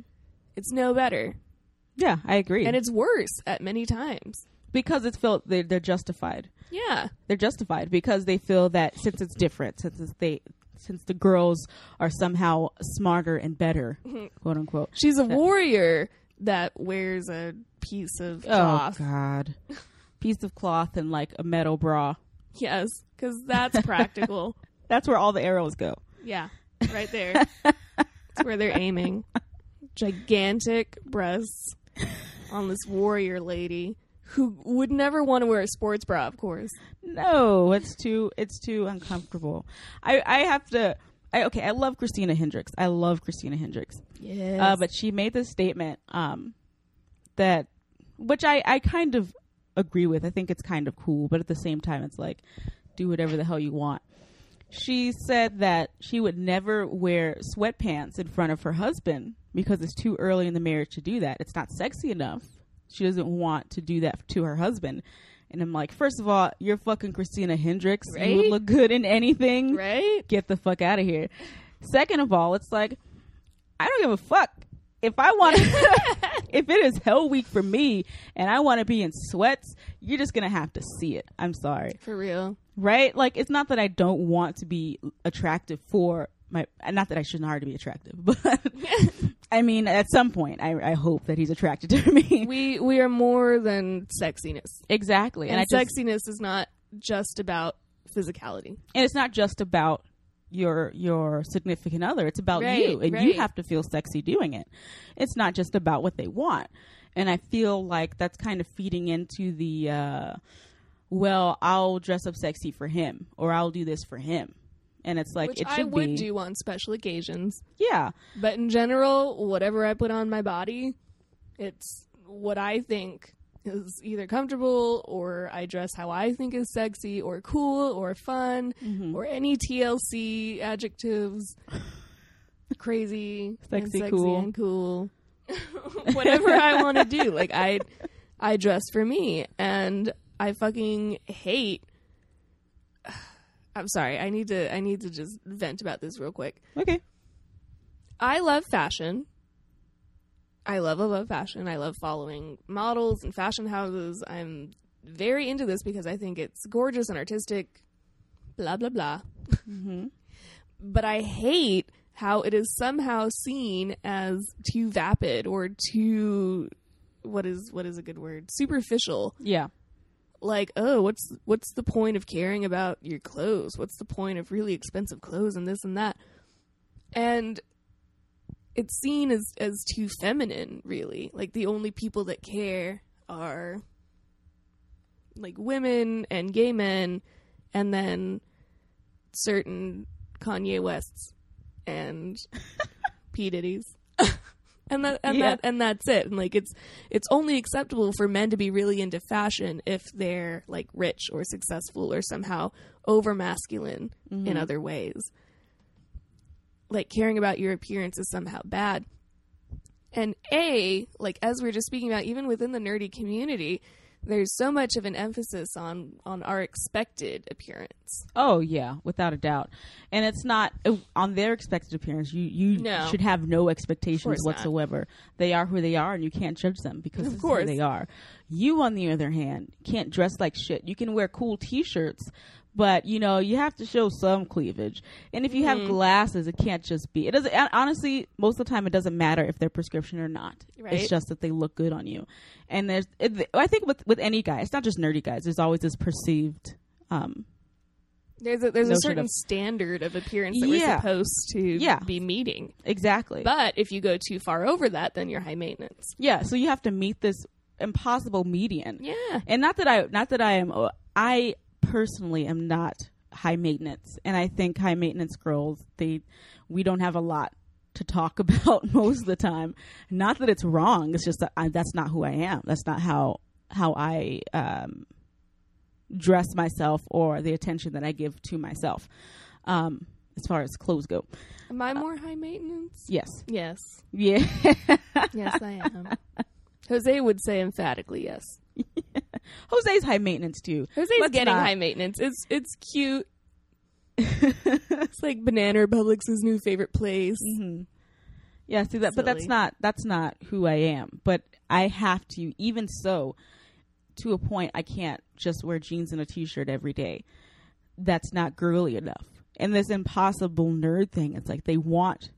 It's no better. yeah. I agree, And it's worse at many times. Because it's felt they, they're justified. Yeah. they're justified because they feel that since it's different, since it's they, since the girls are somehow smarter and better, mm-hmm. quote unquote. She's a warrior that wears a piece of oh, cloth. Oh God, (laughs) piece of cloth and like a metal bra. Yes, because that's (laughs) practical. That's where all the arrows go. yeah, right there. (laughs) That's where they're aiming. Gigantic breasts on this warrior lady who would never want to wear a sports bra, of course. No, it's too it's too uncomfortable. I I have to I, okay, I love Christina Hendricks. I love Christina Hendricks. Yes. Uh, but she made this statement um, that, which I, I kind of agree with. I think it's kind of cool, but at the same time, it's like, do whatever the hell you want. She said that she would never wear sweatpants in front of her husband because it's too early in the marriage to do that. It's not sexy enough. She doesn't want to do that to her husband. And I'm like, first of all, you're fucking Christina Hendricks. You would look good in anything right? get the fuck out of here. Second of all, it's like I don't give a fuck if I want. (laughs) if it is hell week for me and I want to be in sweats, you're just gonna have to see it. I'm sorry, For real. right? Like it's not that I don't want to be attractive for my. Not that I shouldn't already be attractive, (laughs) but I mean, at some point, I, I hope that he's attracted to me. (laughs) We we are more than sexiness. exactly, And, and, I just, sexiness is not just about physicality. and it's not just about your your significant other it's about Right, you and you have to feel sexy doing it it's not just about what they want and i feel like that's kind of feeding into the uh well i'll dress up sexy for him or i'll do this for him and it's like which it I would be do on special occasions. yeah But in general, whatever I put on my body, it's what I think is either comfortable or I dress how I think is sexy or cool or fun Mm-hmm. or any TLC adjectives. (laughs) Crazy, Sexy, sexy cool. and cool. (laughs) Whatever I want to do, like (laughs) I, I dress for me, and I fucking hate. I'm sorry. I need to. I need to just vent about this real quick. okay I love fashion. I love, love, love fashion. I love following models and fashion houses. I'm very into this because I think it's gorgeous and artistic, blah, blah, blah. Mm-hmm. (laughs) But I hate how it is somehow seen as too vapid or too, what is, what is a good word? Superficial yeah like oh what's what's the point of caring about your clothes? What's the point of really expensive clothes and this and that? And it's seen as as too feminine really. Like the only people that care are like women and gay men and then certain Kanye Wests and (laughs) P. Diddy's and that and Yeah. that and that's it. And like it's it's only acceptable for men to be really into fashion if they're like rich or successful or somehow over masculine in mm-hmm. other ways. Like caring about your appearance is somehow bad. And A, like as we are just speaking about, even within the nerdy community, there's so much of an emphasis on on our expected appearance. Oh yeah, without a doubt. And it's not uh, on their expected appearance. You you No. should have no expectations course not. whatsoever. They are who they are, and you can't judge them because Of course. who they are. You, on the other hand, can't dress like shit. You can wear cool T-shirts, but you know you have to show some cleavage. And if you have Mm-hmm. glasses, it can't just be. It doesn't. Honestly, most of the time, it doesn't matter if they're prescription or not. Right. It's just that they look good on you. And there's, it, I think with with any guy, it's not just nerdy guys. There's always this perceived. Um, There's a there's a Notion certain of- standard of appearance that Yeah. we're supposed to Yeah. be meeting. exactly. But if you go too far over that, then you're high maintenance. Yeah, so you have to meet this impossible median. Yeah. And not that I not that I am uh, I personally am not high maintenance and I think high maintenance girls they we don't have a lot to talk (laughs) about (laughs) most of the time. Not that it's wrong, it's just that I, that's not who I am. That's not how how I um dress myself or the attention that I give to myself. Um as far as clothes go. Am I more high maintenance? Yes. Yes. Yeah. (laughs) Yes, I am. Jose would say emphatically yes. (laughs) Jose's high maintenance too. Jose's Let's getting not- high maintenance. It's it's cute. (laughs) it's like Banana Republic's new favorite place. Mm-hmm. Yeah, see that, but that's not that's not who I am. But I have to, even so, to a point, I can't just wear jeans and a t-shirt every day. That's not girly enough. And this impossible nerd thing, it's like they want.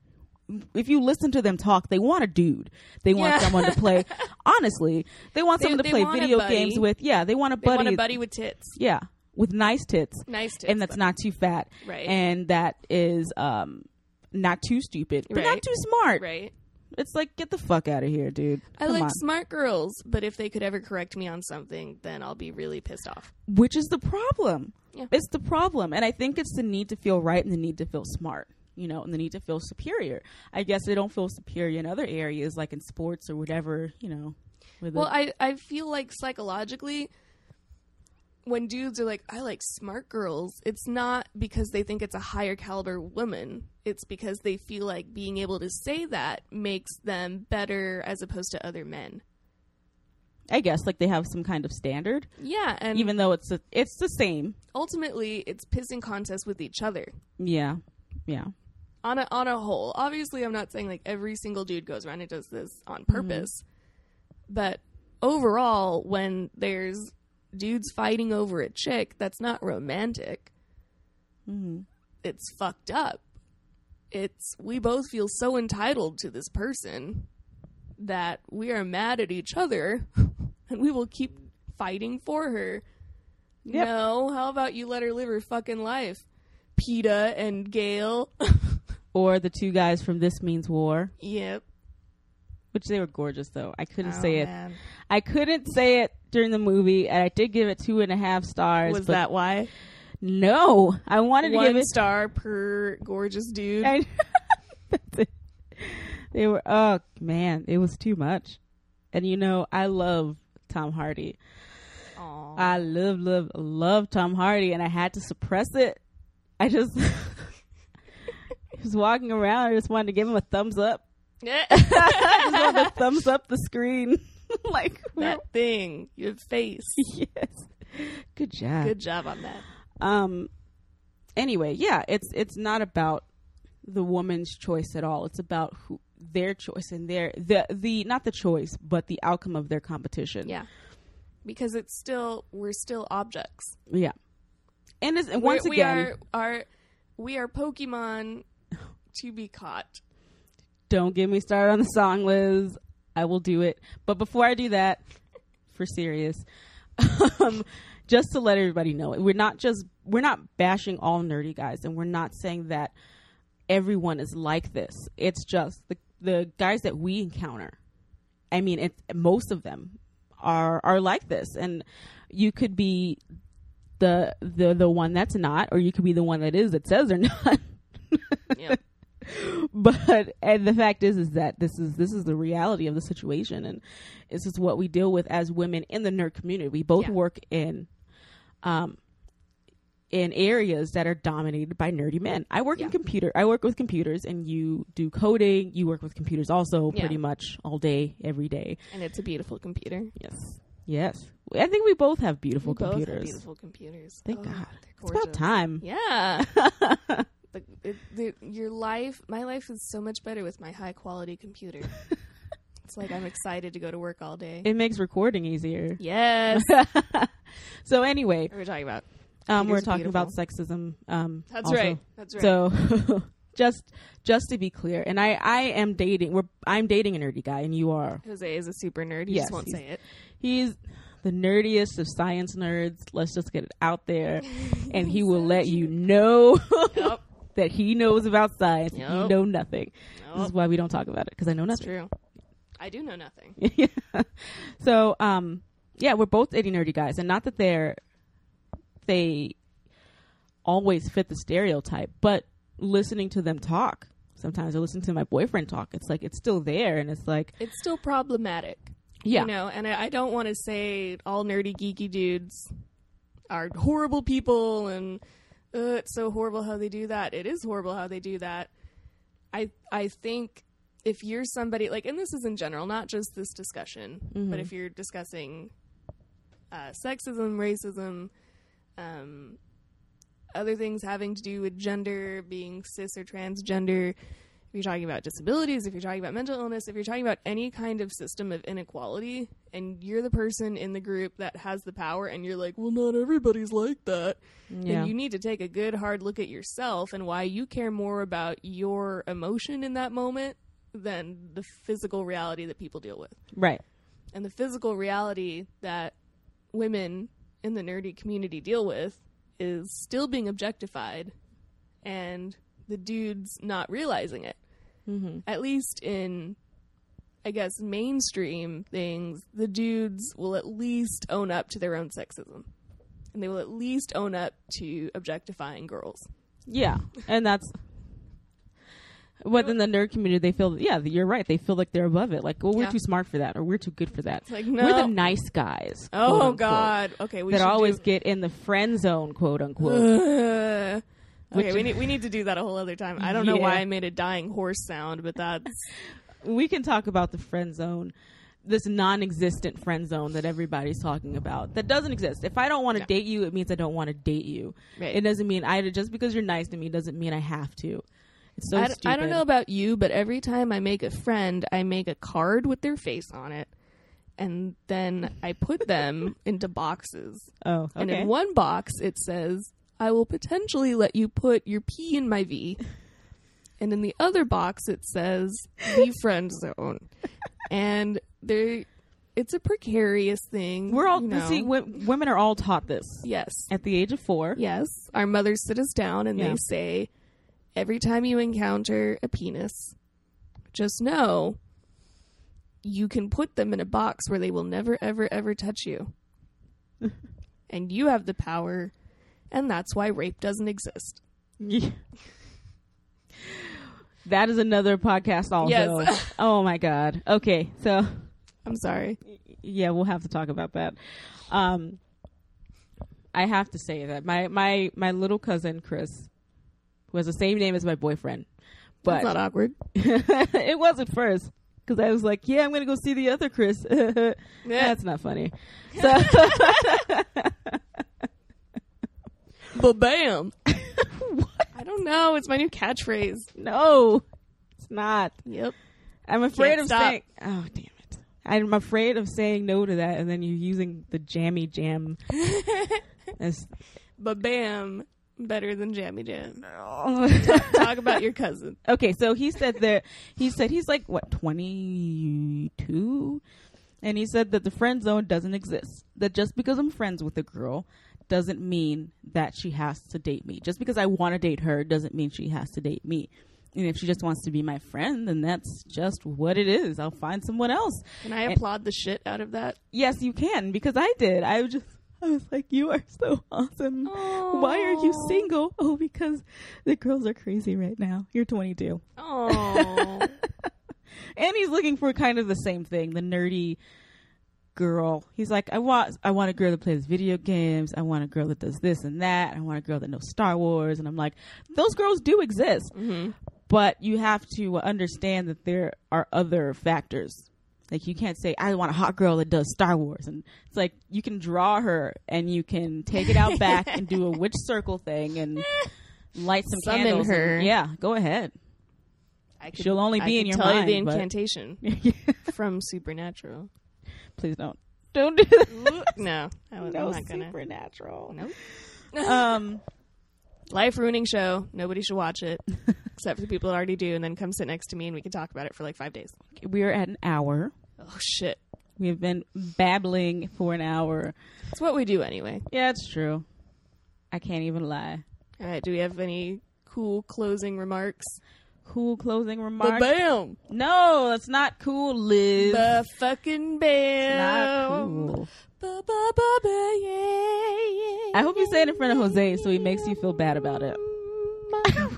If you listen to them talk, they want a dude. They want Yeah. someone to play. (laughs) Honestly, they want They- someone to play video games with. Yeah, they want a buddy. They want a buddy with tits. Yeah, with nice tits Nice tits. and that's not too fat, Right. And that is um not too stupid, but not too smart. right. It's like get the fuck out of here, dude. I like on. smart girls, but if they could ever correct me on something, then I'll be really pissed off. Which is the problem. Yeah. It's the problem, and I think it's the need to feel right and the need to feel smart. You know, and the need to feel superior. I guess they don't feel superior in other areas, like in sports or whatever, you know. Well, I feel like psychologically, when dudes are like, "I like smart girls," it's not because they think it's a higher caliber woman. It's because they feel like being able to say that makes them better as opposed to other men. I guess like they have some kind of standard, Yeah, and even though it's a, it's the same. ultimately, it's pissing contests with each other. Yeah, yeah, on a on a whole. Obviously, I'm not saying like every single dude goes around and does this on purpose, but overall, when there's dudes fighting over a chick, that's not romantic. hmm It's fucked up. It's we both feel so entitled to this person that we are mad at each other, (laughs) and we will keep fighting for her. Yep. No, how about you let her live her fucking life, Peeta and Gale? (laughs) Or the two guys from This Means War, yep. which they were gorgeous though. I couldn't Oh, say it. man. I couldn't say it during the movie, and I did give it two and a half stars. Was that why? no? I wanted to give it. star per gorgeous dude. I, (laughs) that's it. They were. Oh man, it was too much. And you know, I love Tom Hardy. Aw. I love, love, love Tom Hardy, and I had to suppress it. I just (laughs) was walking around. I just wanted to give him a thumbs up. I (laughs) (laughs) just wanted to thumbs up the screen. (laughs) like, that thing, your face. yes. Good job. Good job on that. Um. Anyway, yeah, it's it's not about the woman's choice at all. It's about who their choice and their the the not the choice, but the outcome of their competition. Yeah. Because it's still we're still objects. yeah. And, and once we again, are are we are Pokemon to be caught. don't get me started on the song, Liz. I will do it. But before I do that, for serious, (laughs) um, just to let everybody know, we're not just we're not bashing all nerdy guys, and we're not saying that everyone is like this. It's just the the guys that we encounter. I mean, it's most of them are are like this, and you could be the the the one that's not, or you could be the one that is that says they're (laughs) not. Yep. (laughs) but and the fact is is that this is this is the reality of the situation. And this is what we deal with as women in the nerd community. We both Yeah. work in um in areas that are dominated by nerdy men. I work in computer i work with computers and you do coding. You work with computers also Yeah. pretty much all day every day. And it's a beautiful computer. yes. Yes. I think we both have beautiful We both have computers. beautiful computers. thank Oh, god. it's about time. Yeah. (laughs) the, it, the, your life, my life is so much better with my high quality computer. (laughs) it's like I'm excited to go to work all day. it makes recording easier yes. (laughs) so anyway what are we talking about? um, we're talking about sexism um, That's also. right. That's right. So (laughs) just just to be clear, and I I am dating. We're I'm dating a nerdy guy, and you are. Jose is a super nerd. He Yes, just won't say it. He's the nerdiest of science nerds. Let's just get it out there, and he will let you know Yep. That he knows about science. and You know nothing. This is why we don't talk about it because I know nothing. true. I do know nothing. (laughs) yeah. So, um, yeah, we're both dating nerdy guys, and not that they're they always fit the stereotype, but listening to them talk, sometimes I listen to my boyfriend talk. It's like it's still there, and it's like, It's still problematic. yeah, You know, and I, I don't want to say all nerdy, geeky dudes are horrible people and it's so horrible how they do that. It is horrible how they do that. I I think if you're somebody like, and this is in general, not just this discussion, but if you're discussing uh, sexism, racism, um, other things having to do with gender, being cis or transgender, if you're talking about disabilities, if you're talking about mental illness, if you're talking about any kind of system of inequality, and you're the person in the group that has the power, and you're like, well, not everybody's like that, yeah, then you need to take a good hard look at yourself and why you care more about your emotion in that moment than the physical reality that people deal with. right, And the physical reality that women in the nerdy community deal with is still being objectified and the dudes not realizing it. hmm At least in, I guess, mainstream things, the dudes will at least own up to their own sexism. And they will at least own up to objectifying girls. yeah, and that's But in the nerd community, they feel yeah, you're right. They feel like they're above it. Like, well, we're Yeah. too smart for that, or we're too good for that. It's like We're the nice guys. oh unquote, God. Okay, we that always do- get in the friend zone, quote unquote. Ugh. Okay, we need we (laughs) need to do that a whole other time. I don't know why I made a dying horse sound, but that's (laughs) we can talk about the friend zone this non-existent friend zone that everybody's talking about that doesn't exist if i don't want to No. date you it means i don't want to date you Right. it doesn't mean i just because you're nice to me doesn't mean i have to it's so I, d- I don't know about you, but every time I make a friend, I make a card with their face on it, and then I put them (laughs) into boxes. oh okay. And in one box, it says, "I will potentially let you put your P in my V," and in the other box, it says, "The (laughs) friend zone." and there, it's a precarious thing. we're all you know. see w- women are all taught this yes, at the age of four Yes, our mothers sit us down and Yeah. they say, every time you encounter a penis, just know you can put them in a box where they will never, ever, ever touch you. (laughs) and you have the power, and that's why rape doesn't exist. Yeah. (laughs) that is another podcast also Yes. (laughs) oh my god okay so I'm sorry. yeah, we'll have to talk about that. Um, I have to say that my my my little cousin Chris who has the same name as my boyfriend, But That's not awkward. (laughs) it was at first because I was like, yeah, I'm gonna go see the other Chris. yeah. That's not funny. So But bam. (laughs) I don't know. It's my new catchphrase. no, it's not. Yep. I'm afraid Can't of stop. saying. Oh damn it! I'm afraid of saying no to that, and then you're using the jammy jam. (laughs) as, But bam. Better than Jammy Jam. Talk about your (laughs) cousin. Okay, so he said that he said he's like what twenty two, and he said that the friend zone doesn't exist. That just because I'm friends with a girl doesn't mean that she has to date me. Just because I want to date her doesn't mean she has to date me. And if she just wants to be my friend, then that's just what it is. I'll find someone else. Can I And- applaud the shit out of that? Yes, you can because I did. I was just I was like, you are so awesome. Why are you single? Oh, because the girls are crazy right now. You're 22. Oh. (laughs) and he's looking for kind of the same thing the nerdy girl. He's like i want i want a girl that plays video games. I want a girl that does this and that. I want a girl that knows star wars. And i'm like those girls do exist. Hmm but you have to understand that there are other factors. Like you can't say i want a hot girl that does star wars. And it's like you can draw her and you can take it out back and do a witch circle thing and (laughs) light some Summon candles and- her. yeah go ahead. I She'll only I be in could your tell mind, you the incantation (laughs) from Supernatural. Please don't don't do that no, I was, no I'm not gonna. supernatural. Nope. Um, (laughs) Life ruining show. Nobody should watch it except for the people that already do, and then come sit next to me and we can talk about it for like five days. we are at an hour. Oh shit! We have been babbling for an hour. It's what we do anyway. Yeah, it's true. I can't even lie. All right. Do we have any cool closing remarks? Cool closing remarks. bam! No, that's not cool, Liz. Ba fucking bam! not cool. Ba ba ba ba yeah, yeah. I hope you say it in front of Jose so he makes you feel bad about it. (laughs)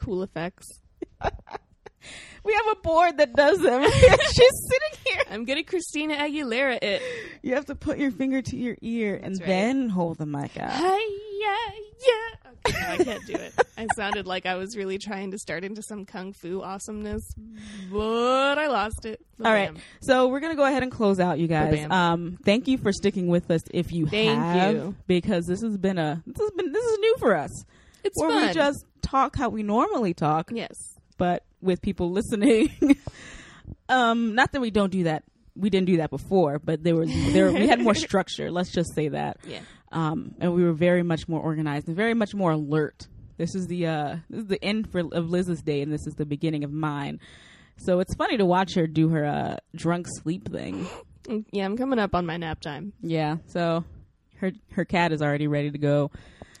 cool effects. (laughs) we have a board that does them. (laughs) She's sitting here. I'm good at Christina Aguilera. It. You have to put your finger to your ear and right. then hold the mic up. Hey yeah yeah. Okay, no, I can't do it. I sounded like I was really trying to start into some kung fu awesomeness, but I lost it. All right. So we're gonna go ahead and close out, you guys. Um, thank you for sticking with us. If you Thank have, you. because this has been a this has been this is new for us. It's where fun. we just talk how we normally talk, yes. but with people listening. (laughs) um, not that we don't do that. We didn't do that before, but there was there we had more (laughs) structure. Let's just say that. Yeah. Um, and we were very much more organized and very much more alert. This is the uh, this is the end for of Liz's day, and this is the beginning of mine. So it's funny to watch her do her uh, drunk sleep thing. Mm, Yeah, I'm coming up on my nap time. Yeah. So her her cat is already ready to go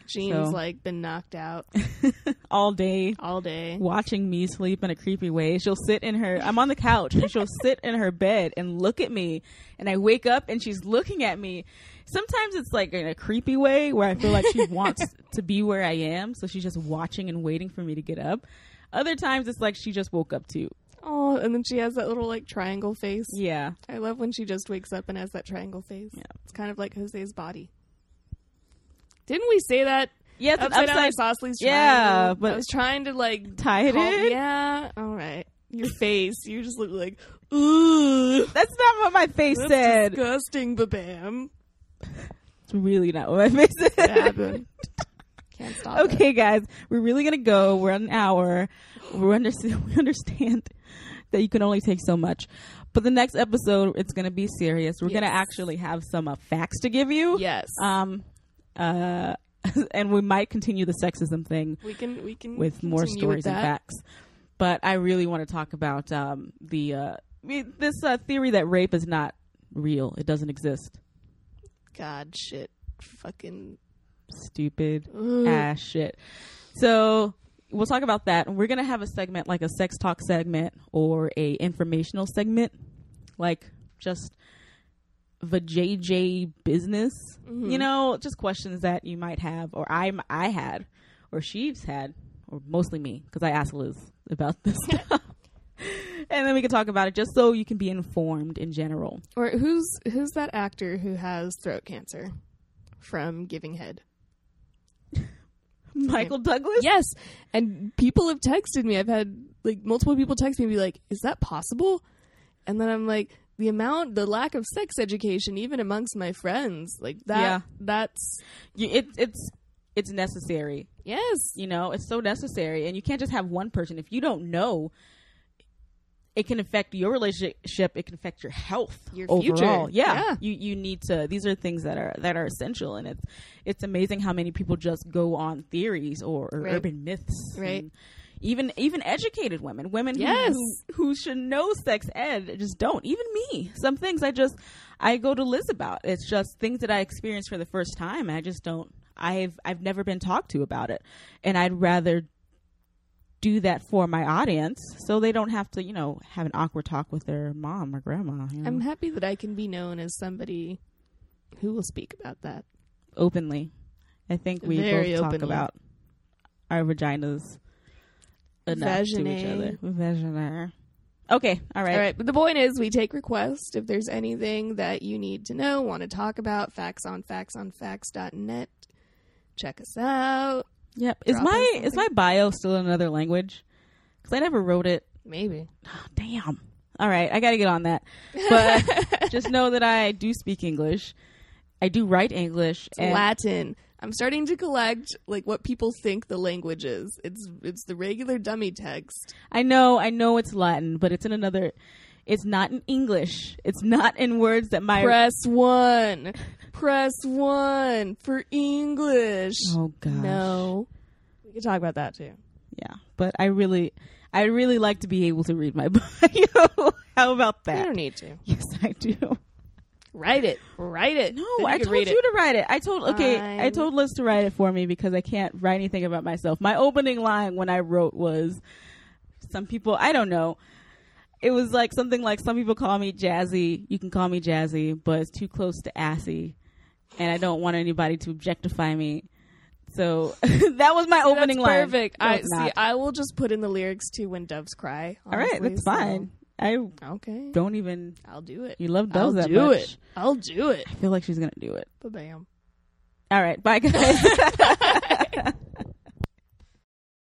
Jean's So- like been knocked out (laughs) all day. all day. Watching me sleep in a creepy way. She'll sit in her. I'm on the couch, and she'll sit in her bed and look at me. And I wake up, and she's looking at me, sometimes it's like in a creepy way where I feel like she (laughs) wants to be where I am, so she's just watching and waiting for me to get up. Other times it's like she just woke up too. Oh, and then she has that little like triangle face. Yeah. I love when she just wakes up and has that triangle face. Yeah. It's kind of like Jose's body. Didn't we say that? Yeah, upside, down upside isosceles Yeah, triangle? but- I was trying to like tie it in. Yeah, all right. Your face, you just look like ooh. That's not what my face That's said. disgusting, babam. It's really not what my face It said. happened. Can't stop. it. okay, guys, we're really gonna go. We're an hour. We understand. (laughs) We understand that you can only take so much. But the next episode, it's gonna be serious. We're gonna actually have some uh, facts to give you. Yes. Um. Uh. (laughs) and we might continue the sexism thing we can we can with more stories with and facts. But I really want to talk about um the uh this uh, theory that rape is not real. It doesn't exist. God shit. Fucking Stupid. ugh. ass shit. So we'll talk about that. We're gonna have a segment like a sex talk segment or a informational segment, like just JJ business. Mm-hmm. You know, just questions that you might have, or I I had, or she's had, or mostly me because I asked Liz about this (laughs) stuff. And then we can talk about it just so you can be informed in general. Or who's who's that actor who has throat cancer from Giving Head? (laughs) Michael Douglas? Yes, and people have texted me. I've had like multiple people text me and be like, "Is that possible?" And then I'm like, the amount, the lack of sex education, even amongst my friends, like that. Yeah. That's You, it, it's it's necessary. yes, You know, it's so necessary, and you can't just have one person. If you don't know, it can affect your relationship. It can affect your health, Your overall. future. Yeah. Yeah. you you need to. These are things that are that are essential, and it's it's amazing how many people just go on theories or, or Right. urban myths, Right. and Even even educated women, women who- Yes. who, who should know sex ed, just don't. Even me, some things I just I go to Liz about. It's just things that I experienced for the first time, and I just don't. I've I've never been talked to about it, and I'd rather do that for my audience so they don't have to, you know, have an awkward talk with their mom or grandma. You know, I'm happy that I can be known as somebody who will speak about that. openly. I think we Very both talk openly. about our vaginas enough to each Vaginae. other. Vagina. Okay, all right. All right, but the point is, we take requests. If there's anything that you need to know, want to talk about, facts on facts on facts.net. Check us out. Yep. Is my is my bio still in another language? Because I never wrote it. Maybe. Oh, damn. All right, I got to get on that. But (laughs) just know that I do speak English. I do write English. It's and Latin. I'm starting to collect like what people think the language is. It's it's the regular dummy text. I know, I know it's Latin, but it's in another. It's not in English. It's not in words that my. Press one. Press one for English. oh gosh. No. We could talk about that too. Yeah, but I really, I really like to be able to read my (laughs) bio. How about that? You don't need to. Yes, I do. Write it. Write it. No, I told you it. to write it. I told okay, I told Liz to write it for me because I can't write anything about myself. My opening line when I wrote was, "Some people, I don't know." It was like something like, "Some people call me Jazzy. You can call me Jazzy, but it's too close to assy, and I don't want anybody to objectify me." So (laughs) that was my opening that's line. Perfect. No, I see. not. I will just put in the lyrics to "When Doves Cry." All right, honestly, that's so- fine. I Okay, don't even. I'll do it. You love much? I'll that do much. it. I'll do it. I feel like she's gonna do it. But bam. All right, bye guys. (laughs)